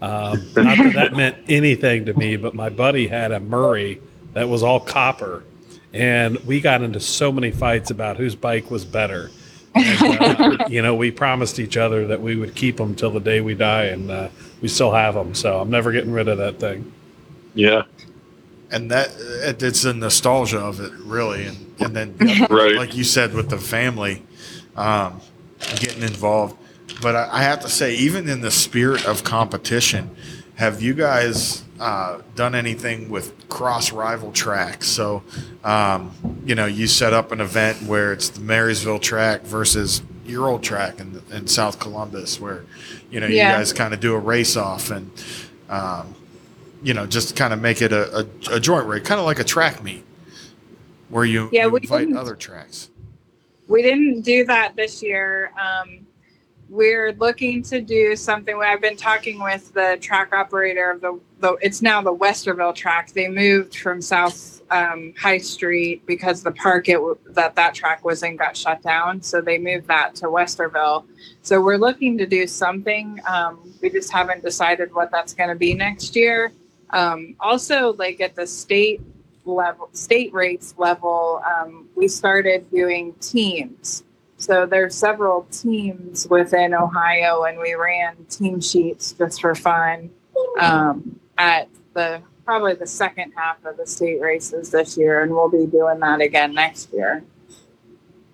Um, not that that meant anything to me, but my buddy had a Murray that was all copper, and we got into so many fights about whose bike was better. And, uh, you know, we promised each other that we would keep them till the day we die, and uh, we still have them. So I'm never getting rid of that thing. yeah and that it- it's the nostalgia of it really and and then you Right. like you said with the family um, getting involved but I, I have to say even in the spirit of competition have you guys uh, done anything with cross rival tracks so um, you know you set up an event where it's the marysville track versus your old track in, in south columbus where you know Yeah. you guys kind of do a race off and um, you know, just kind of make it a, a, a joint race, kind of like a track meet where you, Yeah, you invite other tracks. We didn't do that this year. Um, we're looking to do something. I've been talking with the track operator of the, the it's now the Westerville track. They moved from South um, High Street because the park it, that that track was in got shut down. So they moved that to Westerville. So we're looking to do something. Um, we just haven't decided what that's going to be next year. Um, also, like at the state level, state rates level, um, we started doing teams. So there's several teams within Ohio, and we ran team sheets just for fun um, at the probably the second half of the state races this year, and we'll be doing that again next year.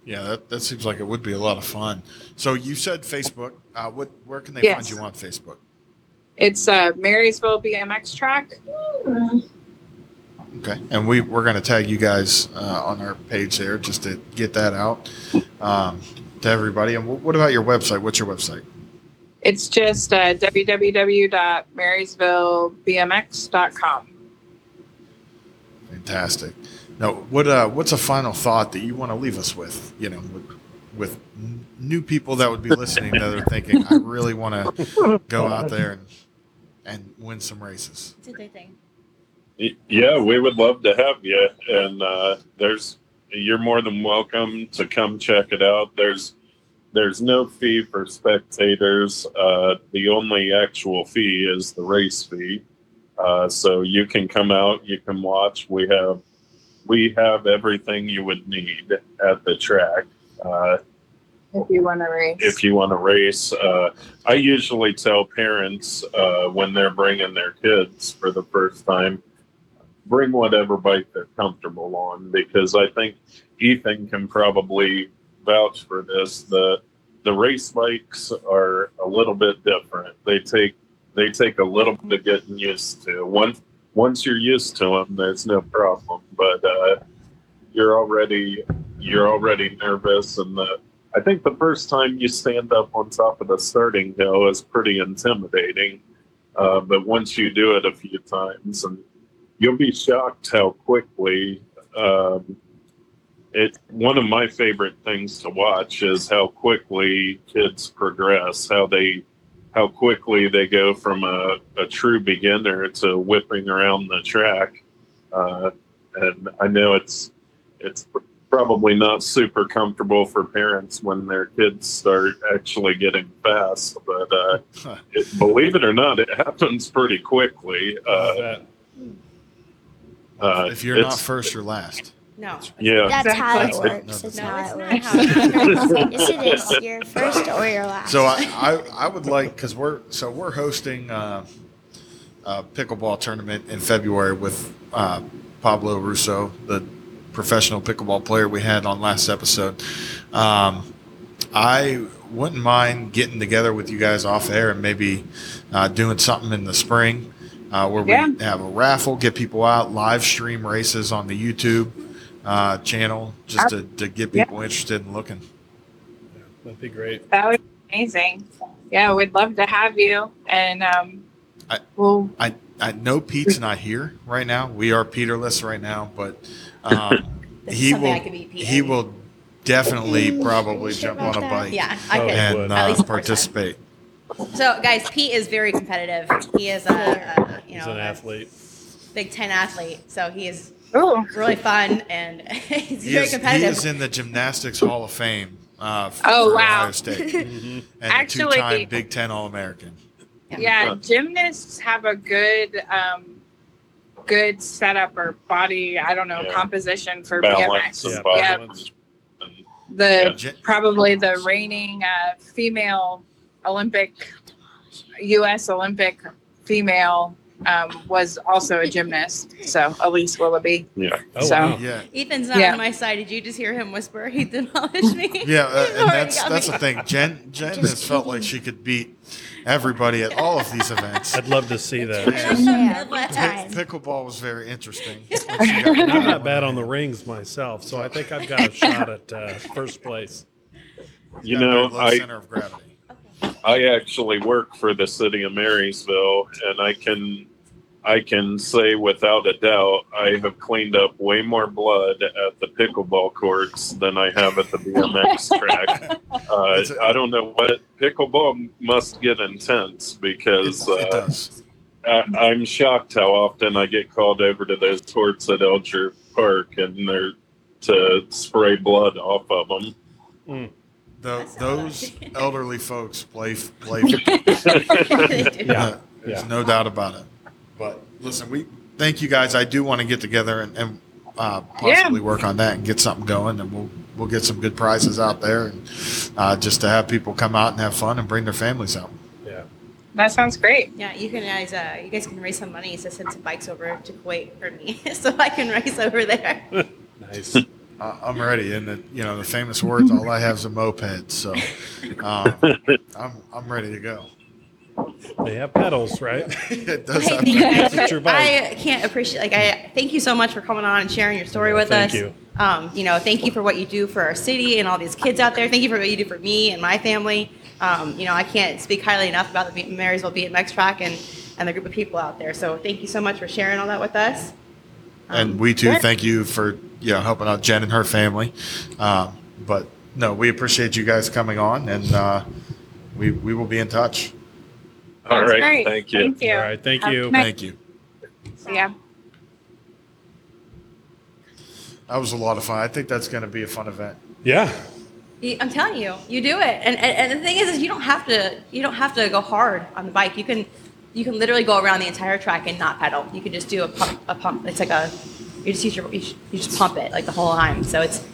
Yeah, that, that seems like it would be a lot of fun. So you said Facebook. Uh, what, where can they Yes. find you on Facebook? It's uh, Marysville BMX track. Okay, and we we're going to tag you guys uh, on our page there just to get that out um, to everybody. And wh- what about your website? What's your website? It's just uh, www.marysvillebmx.com. Fantastic. Now, what uh, what's a final thought that you want to leave us with? You know, with, with n- new people that would be listening that are thinking, I really want to go out there and and win some races. It's a good thing. Yeah, we would love to have you. And uh, there's you're more than welcome to come check it out. There's there's no fee for spectators. Uh, the only actual fee is the race fee. Uh, so you can come out, you can watch. We have we have everything you would need at the track. Uh, If you want to race, if you want to race. Uh, I usually tell parents uh, when they're bringing their kids for the first time, bring whatever bike they're comfortable on because I think Ethan can probably vouch for this. The the race bikes are a little bit different. They take they take a little bit of getting used to. Once once you're used to them, there's no problem. But uh, you're already you're already nervous, and the I think the first time you stand up on top of the starting hill is pretty intimidating. Uh, but once you do it a few times, and you'll be shocked how quickly um, it. One of my favorite things to watch is how quickly kids progress, how they how quickly they go from a, a true beginner to whipping around the track. Uh, and I know it's it's probably not super comfortable for parents when their kids start actually getting fast, but uh, it, believe it or not, it happens pretty quickly. Uh, uh, if you're not it's- first, you're last. No. yeah, That's how it Exactly. works. That's No, how it's it not works. how it works. yes, it is. You're first or you're last. So I, I, I would like because we're so we're hosting uh, a pickleball tournament in February with uh, Pablo Russo, the professional pickleball player we had on last episode. Um, I wouldn't mind getting together with you guys off air and maybe uh, doing something in the spring uh, where Yeah. we have a raffle, get people out, live stream races on the YouTube uh, channel just to, to get Yeah. people interested in looking. That'd be great. That would be amazing. Yeah, we'd love to have you. And um, I- we'll I, I know Pete's not here right now. We are Peterless right now, but um, he will. I could beat Pete He will definitely probably jump on a bike Yeah, I could. and At uh, participate. So, guys, Pete is very competitive. He is a, a you He's know an athlete. Big Ten athlete. So he is ooh, really fun and he's He very is, he competitive. is in the Gymnastics Hall of Fame. Uh, f- Oh, for wow. Ohio State Mhm. and Actually- a two-time Big Ten All-American. yeah, gymnasts have a good um, good setup or body, I don't know, Yeah. composition for balance BMX. and Yeah. balance. And The Gen- probably the reigning uh, female Olympic, U.S. Olympic female um, was also a gymnast. So Alise Willoughby. yeah, Oh, So- wow. Yeah, Ethan's not Yeah. on my side. Did you just hear him whisper? He demolished me. yeah, uh, and already that's me. the thing. Jen Jen Just has felt like she could beat everybody at all of these events. I'd love to see that. Yeah, Good good. Pickleball was very interesting. I'm not bad on the rings myself, so I think I've got a shot at uh, first place. you know, I center of gravity. I actually work for the city of Marysville, and I can I can say without a doubt I have cleaned up way more blood at the pickleball courts than I have at the BMX track. Uh, I don't know what pickleball must get intense because it uh, does. I, I'm shocked how often I get called over to those courts at Eljer Park and they're to spray blood off of them. Tho- That's not those elderly folks play play. They do. Yeah. There's Yeah. no doubt about it. But listen, we thank you guys. I do want to get together and, and uh, possibly work on that and get something going, and we'll we'll get some good prizes out there, and uh, just to have people come out and have fun and bring their families out. Yeah. That sounds great. Yeah, you can guys. Uh, you guys can raise some money to send some bikes over to Kuwait for me, so I can race over there. Nice. I'm ready, and the, you know the famous words. All I have is a moped, so um, I'm I'm ready to go. They have pedals, right? it does have thank you guys. It's your bike. I can't appreciate. Like, I thank you so much for coming on and sharing your story with us. Thank us. you. Um, you know, thank you for what you do for our city and all these kids out there. Thank you for what you do for me and my family. Um, you know, I can't speak highly enough about the Marysville BMX track and and the group of people out there. So thank you so much for sharing all that with us. and Um, we too Sure. thank you for you know helping out Jen and her family. Um, but no, we appreciate you guys coming on, and uh, we we will be in touch. All That's right, great. thank you. Thank you. All right. Thank Have you. Thank you. Yeah. That was a lot of fun. I think that's going to be a fun event. Yeah. I'm telling you, you do it. And, and, and the thing is, is you don't have to you don't have to go hard on the bike. You can you can literally go around the entire track and not pedal. You can just do a pump. A pump. It's like a you just use your you, just- you just pump it like the whole time. So it's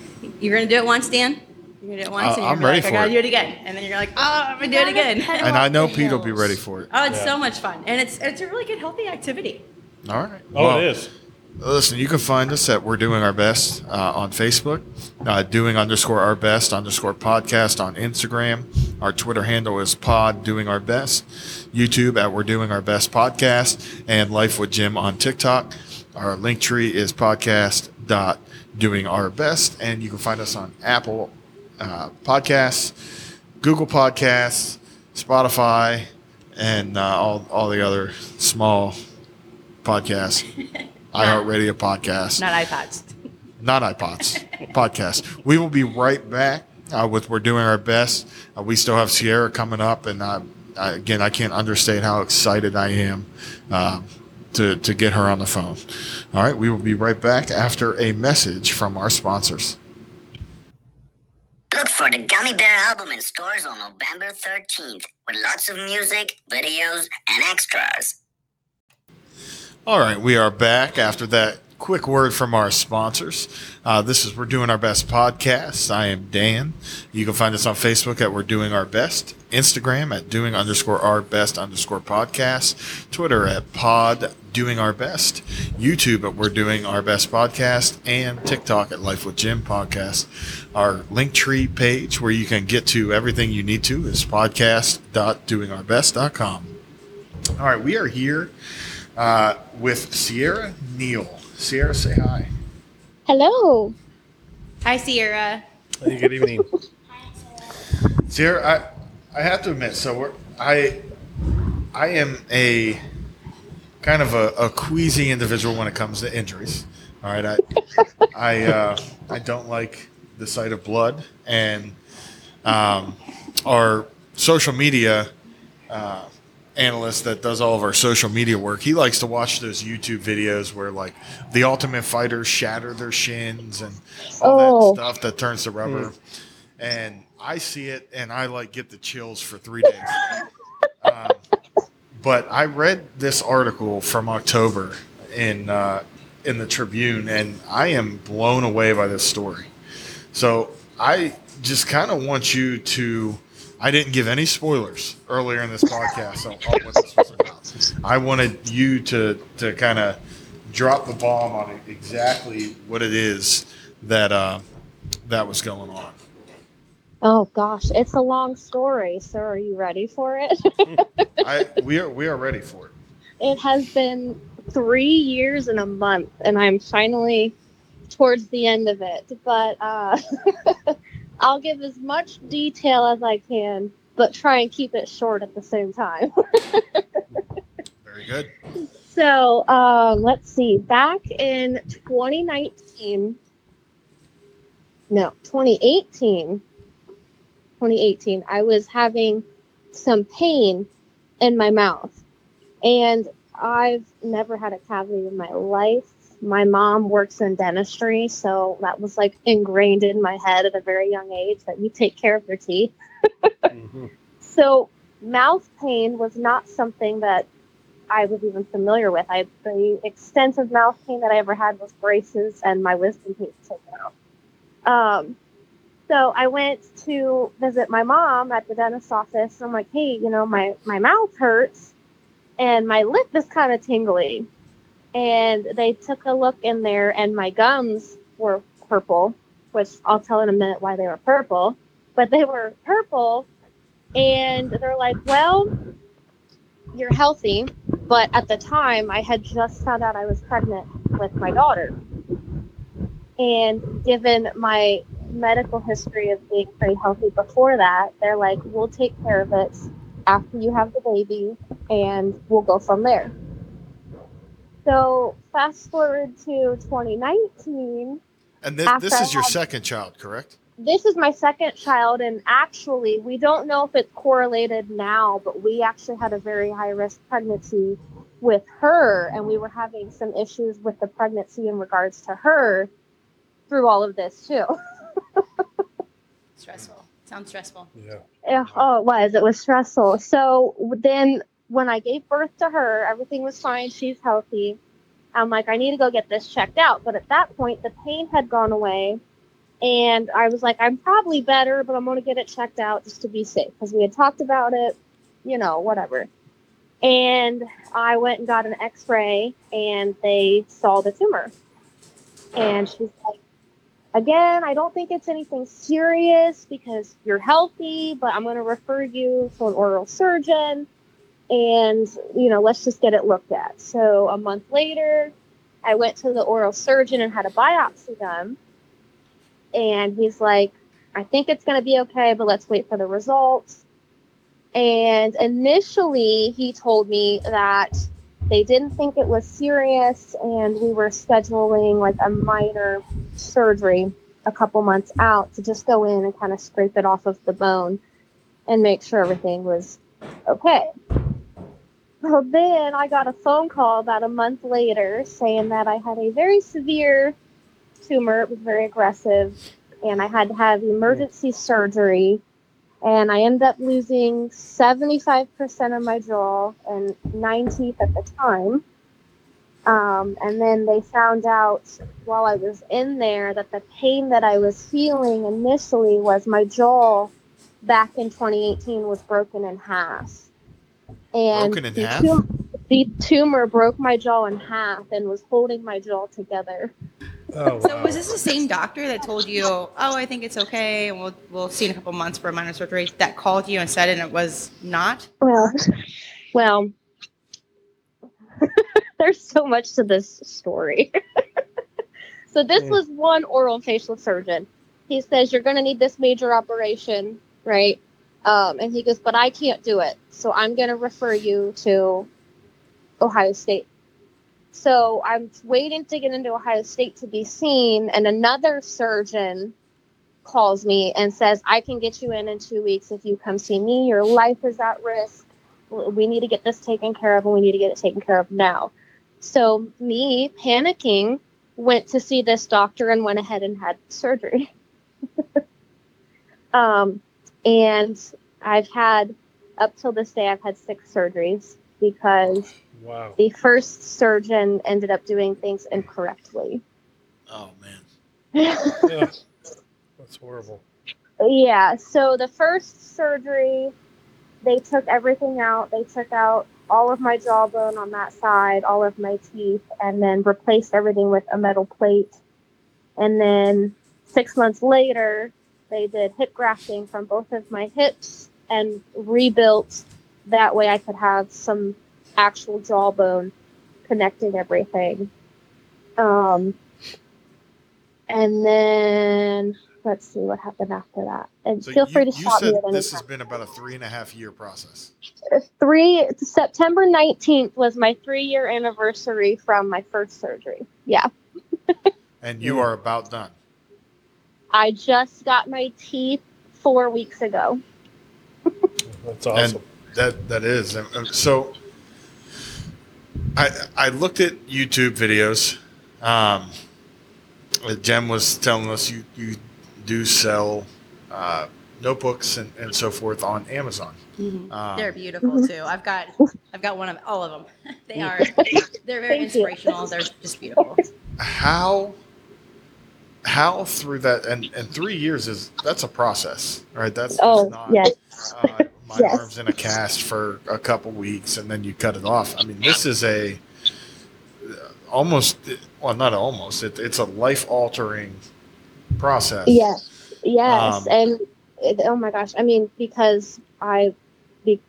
you're gonna do it once, Dan. You're gonna do it once, Uh, and you're I'm gonna ready like, I gotta it. do it again, and then you're like, oh, I'm gonna do it again. And I know Pete will be ready for it. Oh, it's Yeah. so much fun, and it's it's a really good healthy activity. All right. Oh, Well, it is. Listen, you can find us at We're Doing Our Best uh, on Facebook, uh, doing underscore our best underscore podcast on Instagram. Our Twitter handle is pod doing our best. YouTube at We're Doing Our Best podcast and Life with Jim on TikTok. Our link tree is podcast dot doing our best. And you can find us on Apple uh, Podcasts, Google Podcasts, Spotify, and uh, all, all the other small podcasts. iHeartRadio podcast, Not iPods, not iPods, podcast. We will be right back uh, with We're Doing Our Best. Uh, we still have Sierra coming up, and uh, I, again, I can't understate how excited I am um, to to get her on the phone. All right, we will be right back after a message from our sponsors. Look for the Gummy Bear album in stores on November 13th with lots of music, videos, and extras. All right, we are back after that quick word from our sponsors. Uh, this is We're Doing Our Best podcast. I am Dan. You can find us on Facebook at We're Doing Our Best, Instagram at Doing underscore Our Best underscore podcast, Twitter at Pod Doing Our Best, YouTube at We're Doing Our Best podcast, and TikTok at Life with Jim podcast. Our Linktree page where you can get to everything you need to is podcast.doingourbest.com. All right, we are here uh, with Sierra Neal. Sierra, say hi. Hello. Hi, Sierra. Hey, good evening. Sierra, I, I have to admit, so we're, I, I am a kind of a, a queasy individual when it comes to injuries. All right, I, I, uh, I don't like the sight of blood, and um, our social media uh, analyst that does all of our social media work, he likes to watch those YouTube videos where like the Ultimate Fighters shatter their shins and all Oh. that stuff that turns to rubber. And I see it and I like get the chills for three days. um, but I read this article from October in uh, in the Tribune, and I am blown away by this story. So I just kind of want you to. I didn't give any spoilers earlier in this podcast on, on what this was about. I wanted you to to kind of drop the bomb on exactly what it is that uh, that was going on. Oh gosh, it's a long story. So are you ready for it? I we are we are ready for it. it has been three years and a month, and I'm finally towards the end of it. But uh, I'll give as much detail as I can, but try and keep it short at the same time. Very good. So um, let's see. Back in 2019, no, 2018, 2018, I was having some pain in my mouth, and I've never had a cavity in my life. My mom works in dentistry, so that was like ingrained in my head at a very young age that you take care of your teeth. Mhm. So mouth pain was not something that I was even familiar with. I the extensive mouth pain that I ever had was braces and my wisdom teeth taken out. Um, so I went to visit my mom at the dentist's office. I'm like, hey, you know, my my mouth hurts and my lip is kind of tingly. And they took a look in there, and my gums were purple, which I'll tell in a minute why they were purple. But they were purple, and they're like, well, you're healthy. But at the time, I had just found out I was pregnant with my daughter. And given my medical history of being pretty healthy before that, they're like, we'll take care of it after you have the baby and we'll go from there. So, fast forward to 2019 And this, this is your had- second child, correct? this is my second child and actually we don't know if it's correlated now but we actually had a very high risk pregnancy with her and we were having some issues with the pregnancy in regards to her through all of this too Stressful. Sounds stressful. Yeah. Yeah, oh it was it was stressful so then when i gave birth to her everything was fine she's healthy. I'm like i need to go get this checked out. But at that point the pain had gone away. And i was like i'm probably better but i'm going to get it checked out just to be safe because we had talked about it you know whatever. And i went and got an x-ray and they saw the tumor. And she's like again i don't think it's anything serious because you're healthy but i'm going to refer you to an oral surgeon and you know let's just get it looked at. So a month later i went to the oral surgeon and had a biopsy done. And he's like i think it's going to be okay but let's wait for the results. And initially he told me that they didn't think it was serious and we were scheduling like a minor surgery a couple months out to just go in and kind of scrape it off of the bone and make sure everything was okay. So then I got a phone call about a month later saying that I had a very severe tumor. It was very aggressive, and I had to have emergency surgery. And I ended up losing 75% of my jaw and nine teeth at the time. Um, and then they found out while I was in there that the pain that I was feeling initially was my jaw back in 2018 was broken in half. And Broken in the half? tum- the tumor broke my jaw in half and was holding my jaw together. Oh, So was this the same doctor that told you, "Oh, I think it's okay, and we'll we'll see in a couple months for a minor surgery"? That called you and said, and it was not. Well, well, there's so much to this story. so this Mm. was one oral facial surgeon. He says you're going to need this major operation, right? Um, and he goes, but I can't do it, so I'm going to refer you to Ohio State. So I'm waiting to get into Ohio State to be seen, and another surgeon calls me and says, I can get you in in two weeks if you come see me. Your life is at risk. We need to get this taken care of, and we need to get it taken care of now. So, me panicking, went to see this doctor and went ahead and had surgery. um, and I've had, up till this day, I've had six surgeries because wow. the first surgeon ended up doing things incorrectly. Oh man. Ugh. That's horrible. Yeah, so the first surgery, they took everything out. They took out all of my jawbone on that side, all of my teeth, and then replaced everything with a metal plate. And then six months later, they did hip grafting from both of my hips and rebuilt that way I could have some actual jawbone connecting everything. Um, and then let's see what happened after that. And So feel you, free to you stop me said at any this has been about a three and a half year process. Three September nineteenth was my three year anniversary from my first surgery. Yeah, And you are about done. I just got my teeth four weeks ago. That's awesome. That that is. And- and So I I looked at YouTube videos. Um, Jem was telling us you you do sell uh, notebooks and, and so forth on Amazon. Um, They're beautiful too. I've got I've got one of all of them. They are they're very Thank you. inspirational. They're just beautiful. how how through that and and three years is that's a process, right? That's, Oh not yes, uh, my Yes. arm's in a cast for a couple weeks and then you cut it off. I mean, this is a uh, almost well, not almost. It, it's a life altering process. yes, yes, Um, and it, oh my gosh, I mean because I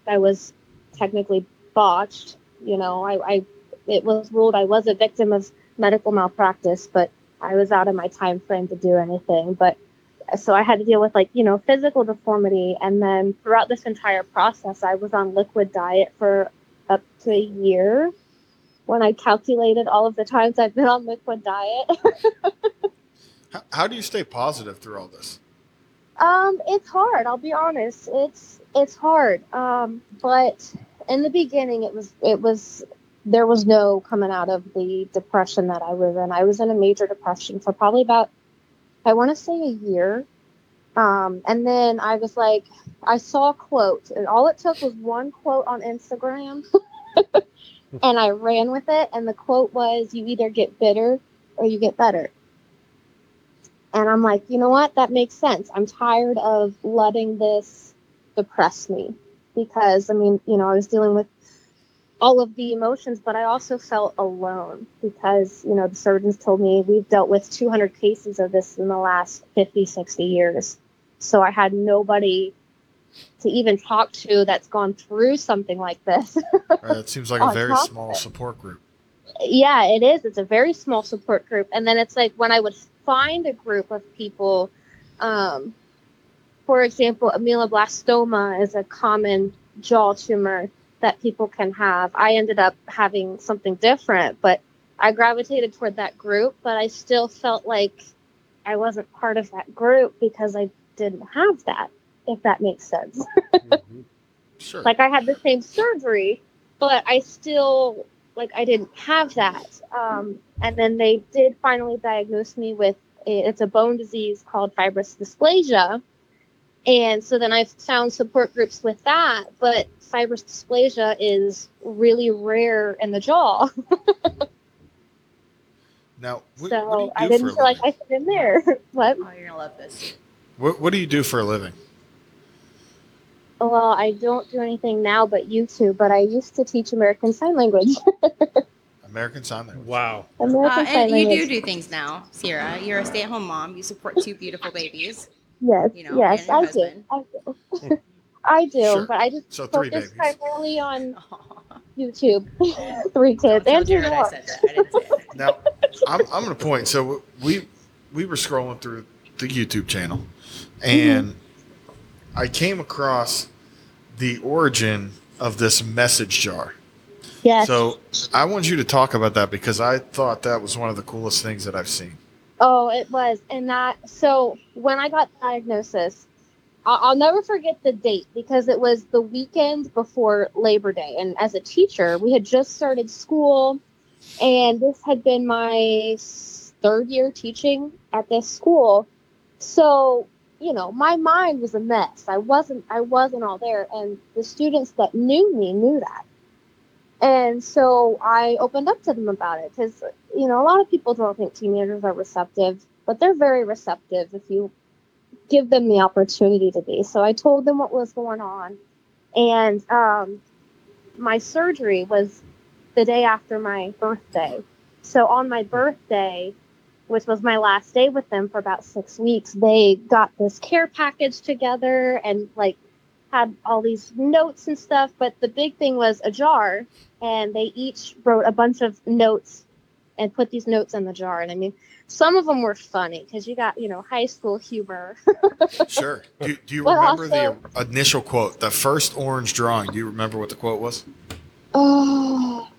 I was technically botched. You know, I, I it was ruled I was a victim of medical malpractice, but I was out of my time frame to do anything. But so I had to deal with like you know physical deformity, and then throughout this entire process, I was on liquid diet for up to a year. When I calculated all of the times I've been on liquid diet, How, how do you stay positive through all this? Um, it's hard. I'll be honest. It's it's hard. Um, but in the beginning, it was it was there was no coming out of the depression that I was in. I was in a major depression for probably about I want to say a year. Um, and then I was like, I saw a quote, and all it took was one quote on Instagram, and I ran with it. And the quote was, "You either get bitter or you get better." And I'm like, you know what? That makes sense. I'm tired of letting this depress me because, I mean, you know, I was dealing with all of the emotions, but I also felt alone because, you know, the surgeons told me we've dealt with 200 cases of this in the last 50, 60 years. So I had nobody to even talk to that's gone through something like this. Right, it seems like a very small support group. yeah, it is. It's a very small support group. And then it's like when I would find a group of people, um, for example, ameloblastoma is a common jaw tumor that people can have. I ended up having something different, but I gravitated toward that group, but I still felt like I wasn't part of that group because I didn't have that, if that makes sense. Mhm. Sure. Like I had the same surgery, but I still like I didn't have that. Um, and then they did finally diagnose me with a, it's a bone disease called fibrous dysplasia. And so then I found support groups with that, but fibrous dysplasia is really rare in the jaw. now, what, so what do you do I didn't a feel like? I fit in there. what? Oh, you're gonna love this. What, what do you do for a living? Well, I don't do anything now but YouTube, but I used to teach American Sign Language. American Sign Language. Wow. American Uh, Sign and you Language. do do things now, Sierra. You're a stay-at-home mom. You support two beautiful babies. Yes, you know, yes, and your I husband. do. I do. I do, Sure. but I just So three focus babies. primarily on YouTube. Three kids Don't and tell two I said that. I didn't say it. Now, I'm, I'm going to point. So we we were scrolling through the YouTube channel, and mm-hmm. I came across the origin of this message jar. Yes. So I want you to talk about that because I thought that was one of the coolest things that I've seen. Oh, it was. And that, so when I got diagnosis, I'll, I'll never forget the date because it was the weekend before Labor Day. And as a teacher, we had just started school, and this had been my third year teaching at this school. So, you know, my mind was a mess. I wasn't, I wasn't all there. And the students that knew me knew that. And so I opened up to them about it because, you know, a lot of people don't think teenagers are receptive, but they're very receptive if you give them the opportunity to be. So I told them what was going on. And um, my surgery was the day after my birthday. So on my birthday, which was my last day with them for about six weeks, they got this care package together and like had all these notes and stuff. But the big thing was a jar, and they each wrote a bunch of notes and put these notes in the jar. And I mean, some of them were funny because you got, you know, high school humor. Sure. Do, do you remember also- the initial quote, the first orange drawing? Do you remember what the quote was? Oh,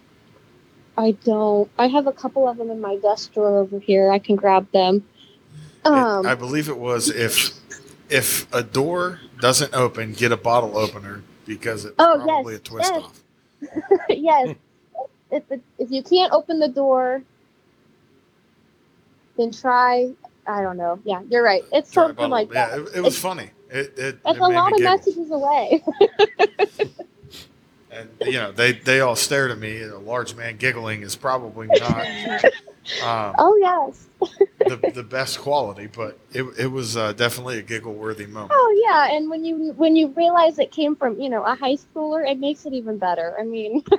I don't. I have a couple of them in my desk drawer over here. I can grab them. It- Um, I believe it was if if a door doesn't open, get a bottle opener because it's Oh, probably yes, a twist yes. off. yes. If, the, if you can't open the door, then try. I don't know. Yeah, you're right. It's Try something like yeah, that. it, it was It's- funny. It, it, That's it a lot of messages away. And you know, they they all stared at me. A large man giggling is probably not um, oh yes. the the best quality, but it it was uh, definitely a giggle worthy moment. Oh yeah, and when you when you realize it came from you know a high schooler, it makes it even better. I mean,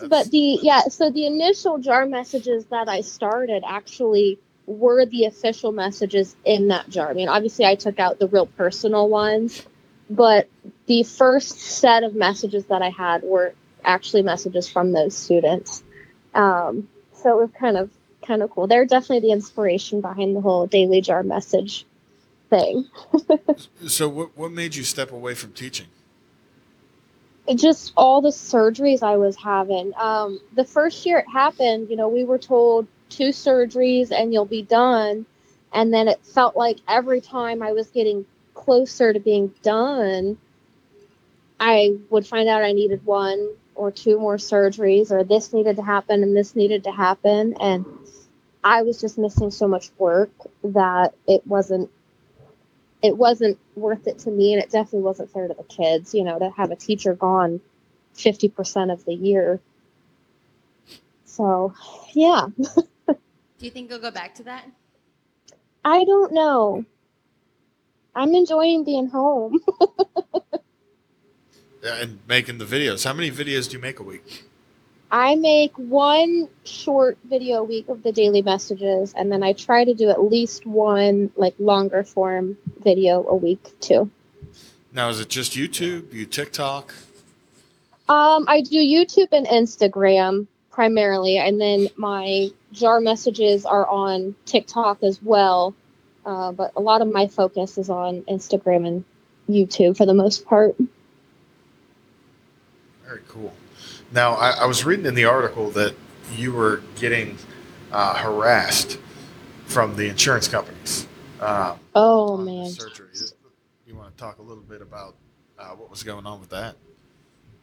Yeah, but the yeah, so the initial jar messages that I started actually were the official messages in that jar. I mean, obviously I took out the real personal ones, but the first set of messages that I had were actually messages from those students. Um, so it was kind of kind of cool. They're definitely the inspiration behind the whole daily jar message thing. so what what made you step away from teaching? It just all the surgeries I was having. Um, the first year it happened, you know, we were told two surgeries and you'll be done. And then it felt like every time I was getting closer to being done, I would find out I needed one or two more surgeries, or this needed to happen and this needed to happen. And I was just missing so much work that it wasn't it wasn't worth it to me and it definitely wasn't fair to the kids you know to have a teacher gone 50% of the year so yeah Do you think you'll go back to that? i don't know i'm enjoying being home Yeah, And making the videos. How many videos do you make a week? i make one short video a week of the daily messages and then i try to do at least one like longer form video a week too Now, is it just YouTube? You TikTok? Um, I do YouTube and Instagram primarily, and then my jar messages are on TikTok as well. Uh, but a lot of my focus is on Instagram and YouTube for the most part. Very cool. Now, I, I was reading in the article that you were getting uh, harassed from the insurance companies. Uh, Oh man. surgery. You want to talk a little bit about Uh, what was going on with that?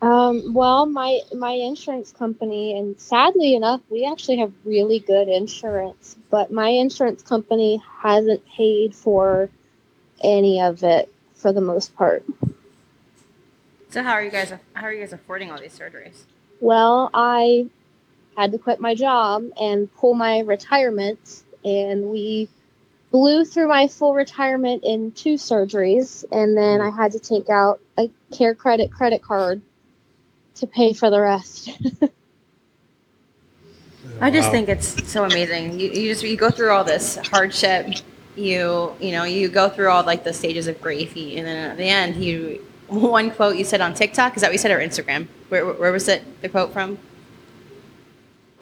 Um, well, my my insurance company, and sadly enough, we actually have really good insurance, but my insurance company hasn't paid for any of it for the most part. So how are you guys? How are you guys affording all these surgeries? Well, I had to quit my job and pull my retirement, and we blew through my full retirement in two surgeries, and then I had to take out a CareCredit credit card to pay for the rest. I just Wow. think it's so amazing. You, you just you go through all this hardship. You you know you go through all like the stages of grief, and then at the end, you one quote you said on TikTok is that what you said or Instagram? Where, where was it? The quote from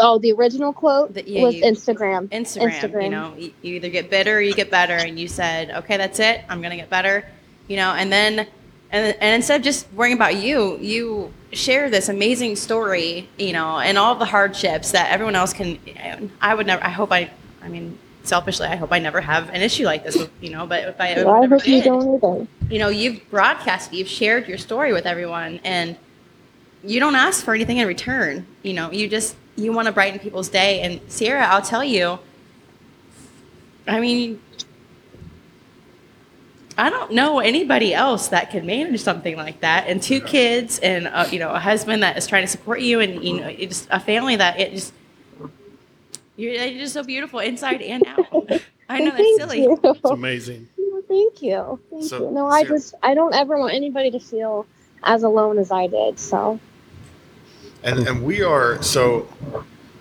oh, the original quote The- yeah, was you- Instagram. Instagram. Instagram. You know, you, you either get bitter or you get better, and you said, okay, that's it. I'm gonna get better. You know, and then and and instead of just worrying about you, you share this amazing story. You know, and all the hardships that everyone else can. I would never. I hope I. I mean, selfishly, I hope I never have an issue like this. With, you know, but if I, Well, I ever hope you did, don't either. you know, you've broadcasted, you've shared your story with everyone, and you don't ask for anything in return. You know, you just you want to brighten people's day. And Sierra, I'll tell you, I mean, I don't know anybody else that can manage something like that, and two kids, and uh, you know, a husband that is trying to support you, and you know, it's just a family that it just. You're, you're just so beautiful inside and out. I know that's silly. you. It's amazing. Well, Thank you. Thank So, you. No, I Sarah- just I don't ever want anybody to feel as alone as I did. So And and we are so,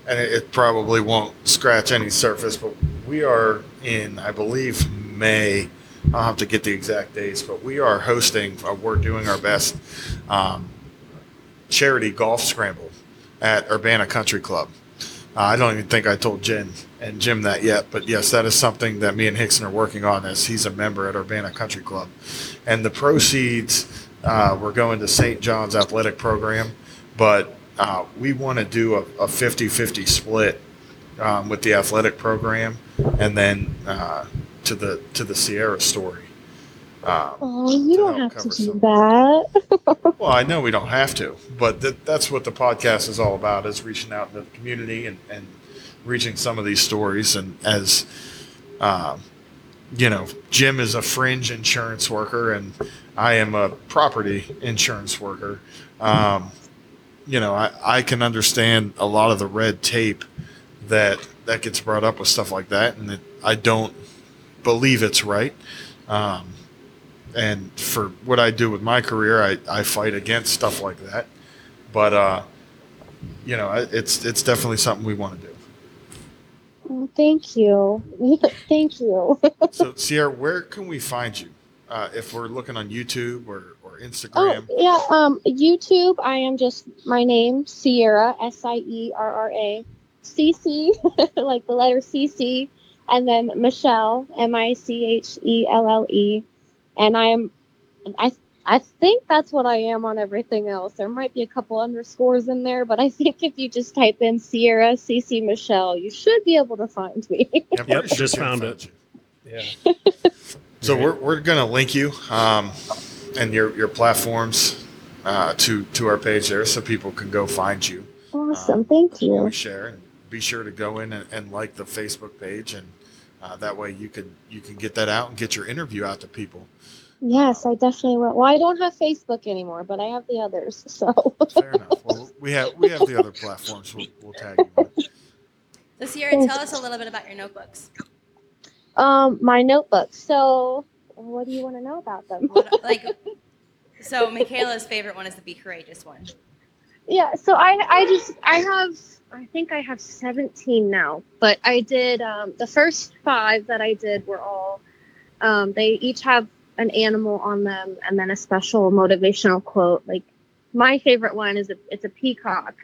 and it, it probably won't scratch any surface, but we are in, I believe, May. I'll have to get the exact dates, but we are hosting. Uh, we're doing our best um, charity golf scramble at Urbana Country Club. Uh, I don't even think I told Jen and Jim that yet, but yes, that is something that me and Hickson are working on. As he's a member at Urbana Country Club, and the proceeds uh, we're going to St. John's Athletic Program, but uh, we want to do a, a 50-50 split um, with the athletic program, and then uh, to the to the Sierra story. Um, oh, you don't have to do some- that. well, I know we don't have to, but th- that's what the podcast is all about: is reaching out to the community and, and reaching some of these stories. And as um, you know, Jim is a fringe insurance worker, and I am a property insurance worker. Um, you know, I, I can understand a lot of the red tape that that gets brought up with stuff like that, and it, I don't believe it's right. Um, and for what I do with my career, I, I fight against stuff like that. But uh, you know, it's it's definitely something we want to do. Oh, thank you. thank you. So Sierra, where can we find you uh, if we're looking on YouTube or or Oh Instagram? yeah, um, YouTube. I am just my name, Sierra, S I E R R A, C C, like the letter C C, and then Michelle, M I C H E L L E, and I am, I I think that's what I am on everything else. There might be a couple underscores in there, but I think if you just type in Sierra C C Michelle, you should be able to find me. Yeah, Yep, just found found it. Yeah. So we're, we're going to link you um, and your your platforms uh, to to our page there, so people can go find you. awesome, thank you. we share and be sure to go in and, and like the facebook page and uh, that way you can you can get that out and get your interview out to people Yes, I definitely will. Well, I don't have Facebook anymore, but I have the others. So fair enough well we have we have the other platforms we'll, we'll tag you with. So Sierra, tell us a little bit about your notebooks. Um, my notebooks. So, what do you want to know about them? What, like, so Michaela's favorite one is the Be Courageous one. yeah. So I, I just, I have, I think I have 17 now, but I did, um, the first five that I did were all, um, they each have an animal on them and then a special motivational quote. Like my favorite one is a, it's a peacock.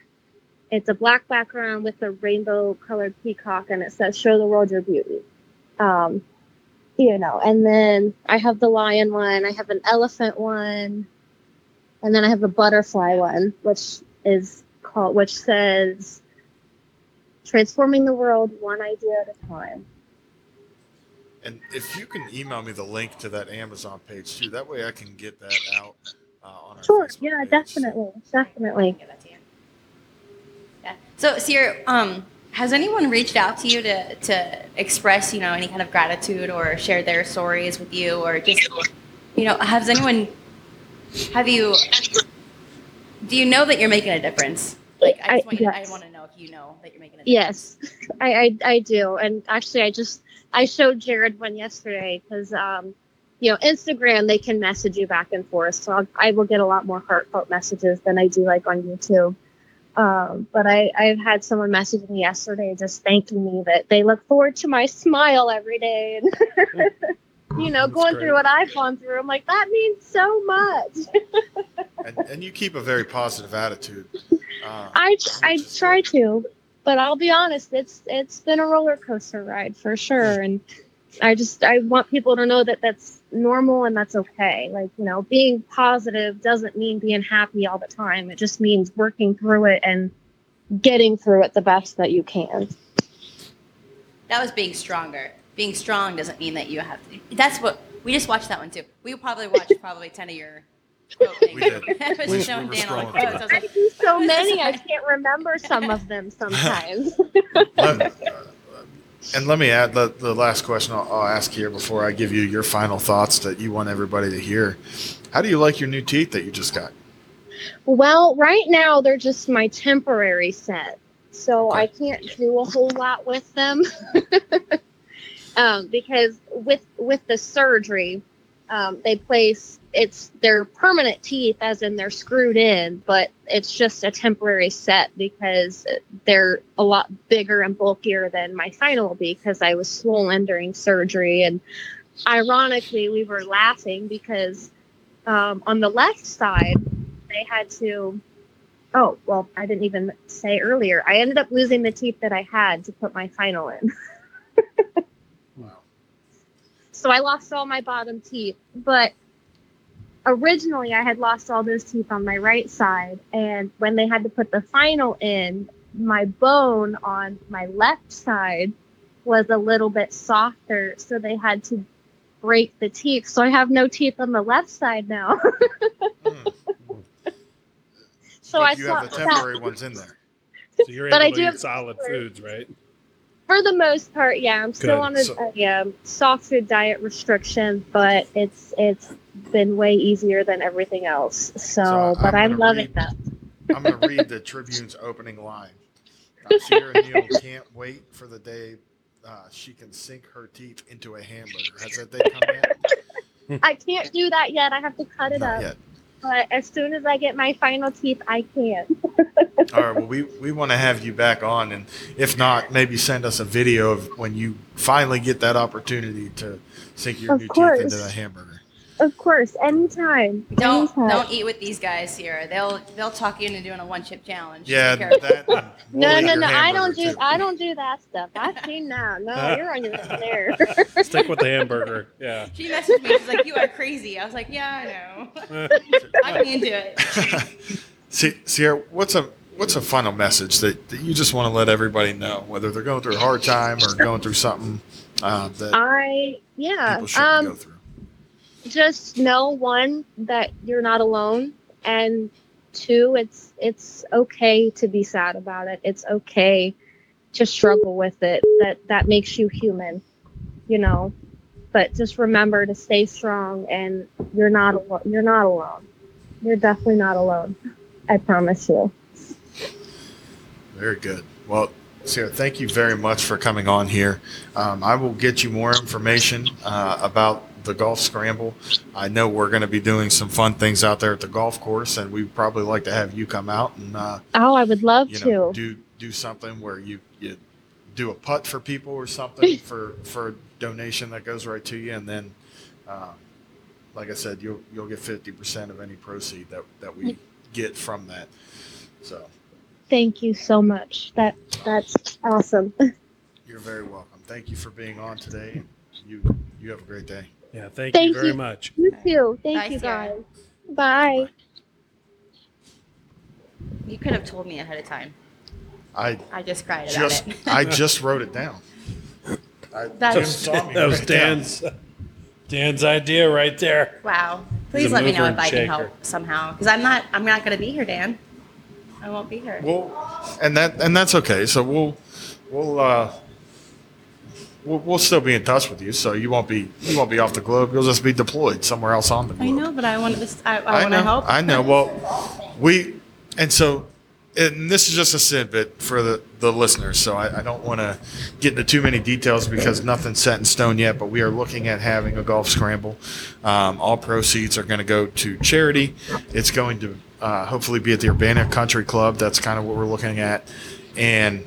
It's a black background with a rainbow colored peacock and it says, show the world your beauty. Um, you know, and then I have the lion one, I have an elephant one, and then I have a butterfly one, which is called, which says, transforming the world one idea at a time. and if you can email me the link to that amazon page too that way i can get that out uh, on our Sure. Facebook Yeah, page. definitely. Definitely. Give that to you. Yeah. So, Sierra, um, has anyone reached out to you to, to express, you know, any kind of gratitude or share their stories with you, or just, you know, has anyone, have you, do you know that you're making a difference? Like, I just I- want, yes. I want to know if you know that you're making a Yes. I, I I do, and actually, I just I showed Jared one yesterday because um, you know, Instagram they can message you back and forth, so I'll, I will get a lot more heartfelt messages than I do like on YouTube. Um, but I I've had someone message me yesterday just thanking me that they look forward to my smile every day, and you know, That's going great. through what I've gone through. I'm like that means so much. And, and you keep a very positive attitude. Uh, I I try to, but I'll be honest, it's it's been a roller coaster ride for sure, and I just I want people to know that that's normal and that's okay. Like you know, being positive doesn't mean being happy all the time. It just means working through it and getting through it the best that you can. That was being stronger. Being strong doesn't mean that you have to. That's what we just watched that one too. We probably watched probably ten of your. Quote things. We did. I was We- showing we were Dan all the quotes. I was I do so many, I can't remember some of them sometimes. And let me add the, the last question I'll, I'll ask here before I give you your final thoughts that you want everybody to hear. How do you like your new teeth that you just got? Well, right now they're just my temporary set, so Okay. I can't do a whole lot with them. um, because with with the surgery, um, they place it's their permanent teeth, as in they're screwed in, but it's just a temporary set because they're a lot bigger and bulkier than my final because I was swollen during surgery. And ironically, we were laughing because um, on the left side they had to oh well i didn't even say earlier i ended up losing the teeth that i had to put my final in Wow. so i lost all my bottom teeth but originally i had lost all those teeth on my right side and when they had to put the final in my bone on my left side was a little bit softer so they had to break the teeth so i have no teeth on the left side now Hmm. so But i you have the thought that- temporary ones in there. So you're But I able do to have- eat solid foods, right? For the most part, yeah, I'm still Good. on a, So- a um, soft food diet restriction, but it's it's been way easier than everything else. So, So but I'm I'm, loving read- that. I'm going to read the Tribune's opening line. Uh, Sierra Neal can't wait for the day uh, she can sink her teeth into a hamburger. Has that day come yet? I can't do that yet. I have to cut it Not up. yet. But as soon as I get my final teeth, I can. All right. Well, we, we want to have you back on, and if not, maybe send us a video of when you finally get that opportunity to sink your Of new course. teeth into a hamburger. Of course, anytime. Don't anytime. don't eat with these guys here. They'll they'll talk you into doing a one chip challenge. Yeah, that. No, no, no. I don't do too. I don't do that stuff. I've seen that. No, you're on your own there. Stick with the hamburger. Yeah. She messaged me. She's like, "You are crazy." I was like, "Yeah, I know. I'm into it." See, Sierra, what's a what's a final message that, that you just want to let everybody know, whether they're going through a hard time or going through something uh, that I yeah. people Um go through? Just know one that you're not alone and two it's it's okay to be sad about it. It's okay to struggle with it. That that makes you human you know? But just remember to stay strong and you're not alone you're not alone. You're definitely not alone. I promise you. Very good. Well, Sarah, thank you very much for coming on here. Um, I will get you more information uh, about the golf scramble. I know we're going to be doing some fun things out there at the golf course, and we'd probably like to have you come out and uh, oh i would love you know to do do something where you you do a putt for people or something for for a donation that goes right to you, and then. Uh, like I said, you'll you'll get fifty percent of any proceed that, that we get from that. So thank you so much that that's awesome You're very welcome. Thank you for being on today. You you have a great day. Yeah. Thank, Thank you very you. much. you too thank Bye, you Sarah. guys bye You could have told me ahead of time. I I just cried about it. I just wrote it down. I, That was- That was write down. Dan's Dan's idea right there. wow. Please let me know if and I can help somehow because I'm not I'm not going to be here, Dan. I won't be here. Well, and that and that's okay. So we'll we'll uh, we'll, we'll still be in touch with you. So you won't be you won't be off the globe. You'll just be deployed somewhere else on the globe. I know, but I want to. I, I, I want to help. I know. Well, we and so and this is just a snippet for the the listeners. So I, I don't want to get into too many details because nothing's set in stone yet. But we are looking at having a golf scramble. Um, all proceeds are going to go to charity. It's going to uh, hopefully be at the Urbana Country Club. That's kind of what we're looking at, and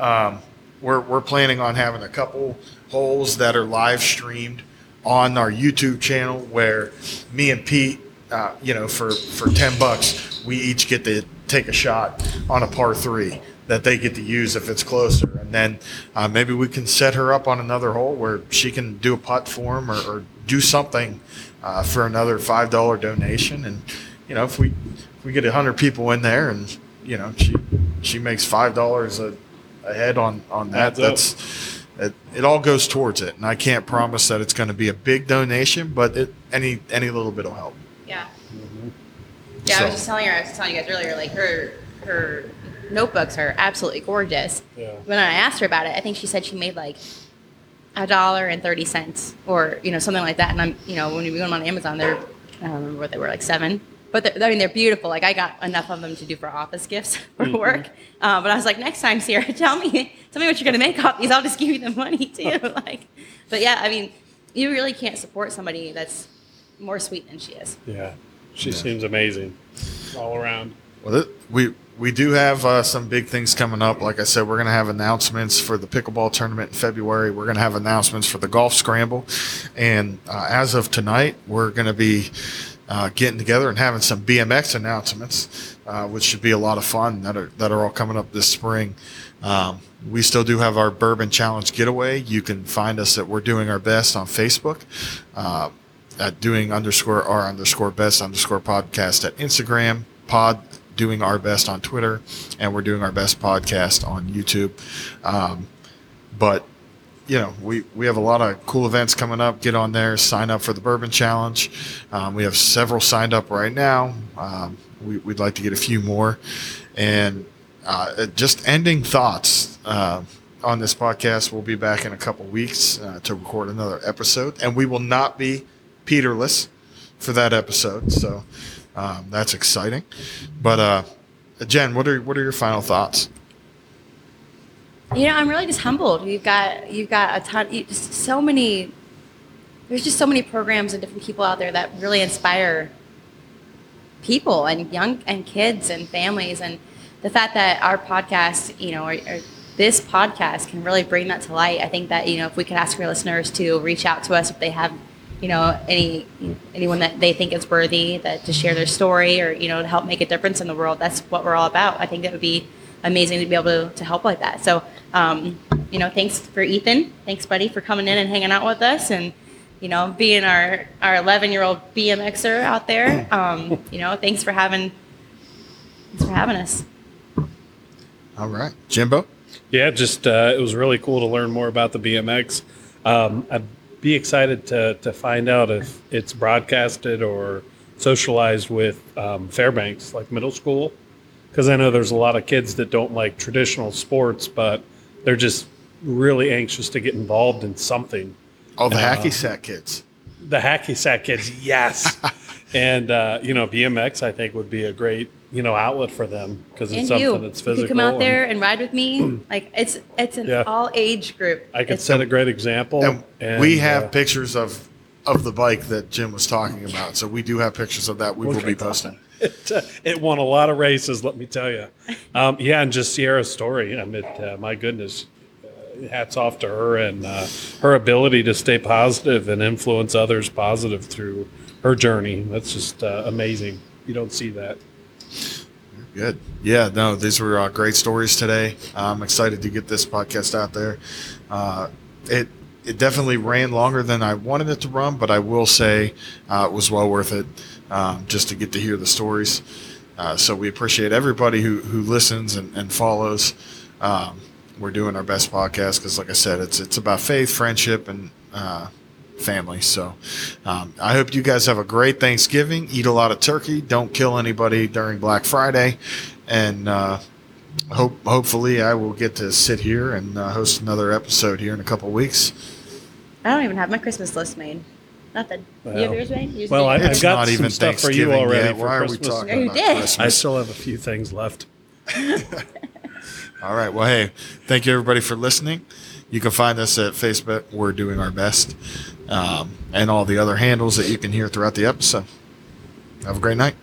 um, we're we're planning on having a couple holes that are live streamed on our YouTube channel where me and Pete, uh, you know, for for ten bucks, we each get to take a shot on a par three that they get to use if it's closer, and then uh, maybe we can set her up on another hole where she can do a putt for him or, or do something uh, for another five dollar donation, and you know, if we if we get hundred people in there and you know she she makes five dollars a a head on on that Adds up. that's it, it all goes towards it and i can't promise that it's going to be a big donation but it, any any little bit will help Yeah. Mm-hmm. Yeah, I was just telling her. I was telling you guys earlier. Like her her notebooks are absolutely gorgeous. Yeah. When I asked her about it, I think she said she made like a dollar and thirty cents, or you know something like that. And I'm you know when we went on Amazon, they're I don't remember what they were like seven. But they're, I mean, they're beautiful. Like I got enough of them to do for office gifts for Mm-hmm. work. Uh, but I was like, next time, Sierra, tell me, tell me what you're gonna make off these. I'll just give you the money too. like, but yeah, I mean, you really can't support somebody that's more sweet than she is. Yeah, she seems amazing all around. well it, we we do have uh, some big things coming up like i said we're going to have announcements for the pickleball tournament in february we're going to have announcements for the golf scramble and uh, as of tonight we're going to be uh, getting together and having some bmx announcements uh, which should be a lot of fun that are that are all coming up this spring um, we still do have our bourbon challenge getaway you can find us at we're doing our best on facebook uh, at doing underscore our underscore best underscore podcast at Instagram, pod doing our best on Twitter, and we're doing our best podcast on YouTube. Um, but you know, we, we have a lot of cool events coming up. Get on there, sign up for the Bourbon Challenge. Um, we have several signed up right now. Um, we, we'd like to get a few more. And uh, just ending thoughts uh, on this podcast. We'll be back in a couple weeks uh, to record another episode, and we will not be Peterless for that episode. So um, that's exciting. But uh, Jen, what are what are your final thoughts? You know, I'm really just humbled. You've got you've got a ton, you, just so many. There's just so many programs and different people out there that really inspire people and young and kids and families, and the fact that our podcast, you know, or, or this podcast can really bring that to light. I think that you know, if we could ask our listeners to reach out to us if they have, you know, any anyone that they think is worthy that to share their story or you know to help make a difference in the world. That's what we're all about. I think that would be amazing to be able to, to help like that. So, um, you know, thanks for Ethan. Thanks, buddy, for coming in and hanging out with us and, you know, being our, our 11 year old BMXer out there. Um, you know, thanks for having, thanks for having us. All right, Jimbo. Yeah, just uh, it was really cool to learn more about the BMX. Um, I'd be excited to to find out if it's broadcasted or socialized with um, Fairbanks, like middle school, because I know there's a lot of kids that don't like traditional sports, but they're just really anxious to get involved in something. All the Uh, hacky sack kids. The hacky sack kids, yes, and uh, you know BMX I think would be a great you know outlet for them because it's And something you, that's physical. You come out and- there and ride with me. like it's, it's an Yeah. all age group. I could It's- set a great example. And, and, we have uh, pictures of of the bike that Jim was talking about. So we do have pictures of that. We will be posting. It, uh, it won a lot of races, let me tell you. Um, yeah, and just Sierra's story. I mean, uh, my goodness, uh, hats off to her and uh, her ability to stay positive and influence others positive through her journey. That's just uh, amazing. You don't see that. Good. Yeah, no, these were uh, great stories today. I'm excited to get this podcast out there. It it definitely ran longer than I wanted it to run, but I will say uh, it was well worth it um, just to get to hear the stories. Uh, so we appreciate everybody who, who listens and, and follows. Um, we're doing our best podcast because, like I said, it's it's about faith, friendship, and uh, family. So um, I hope you guys have a great Thanksgiving. Eat a lot of turkey. Don't kill anybody during Black Friday, and uh, hope hopefully I will get to sit here and uh, host another episode here in a couple weeks. I don't even have my Christmas list made. Nothing. you have Well- yours made? You well, did I've It's got not some even stuff for you Thanksgiving already yet. for Why are we Christmas. talking you about did? Christmas? I still have a few things left. All right. Well, hey, thank you everybody for listening. You can find us at Facebook. We're doing our best, um, and all the other handles that you can hear throughout the episode. Have a great night.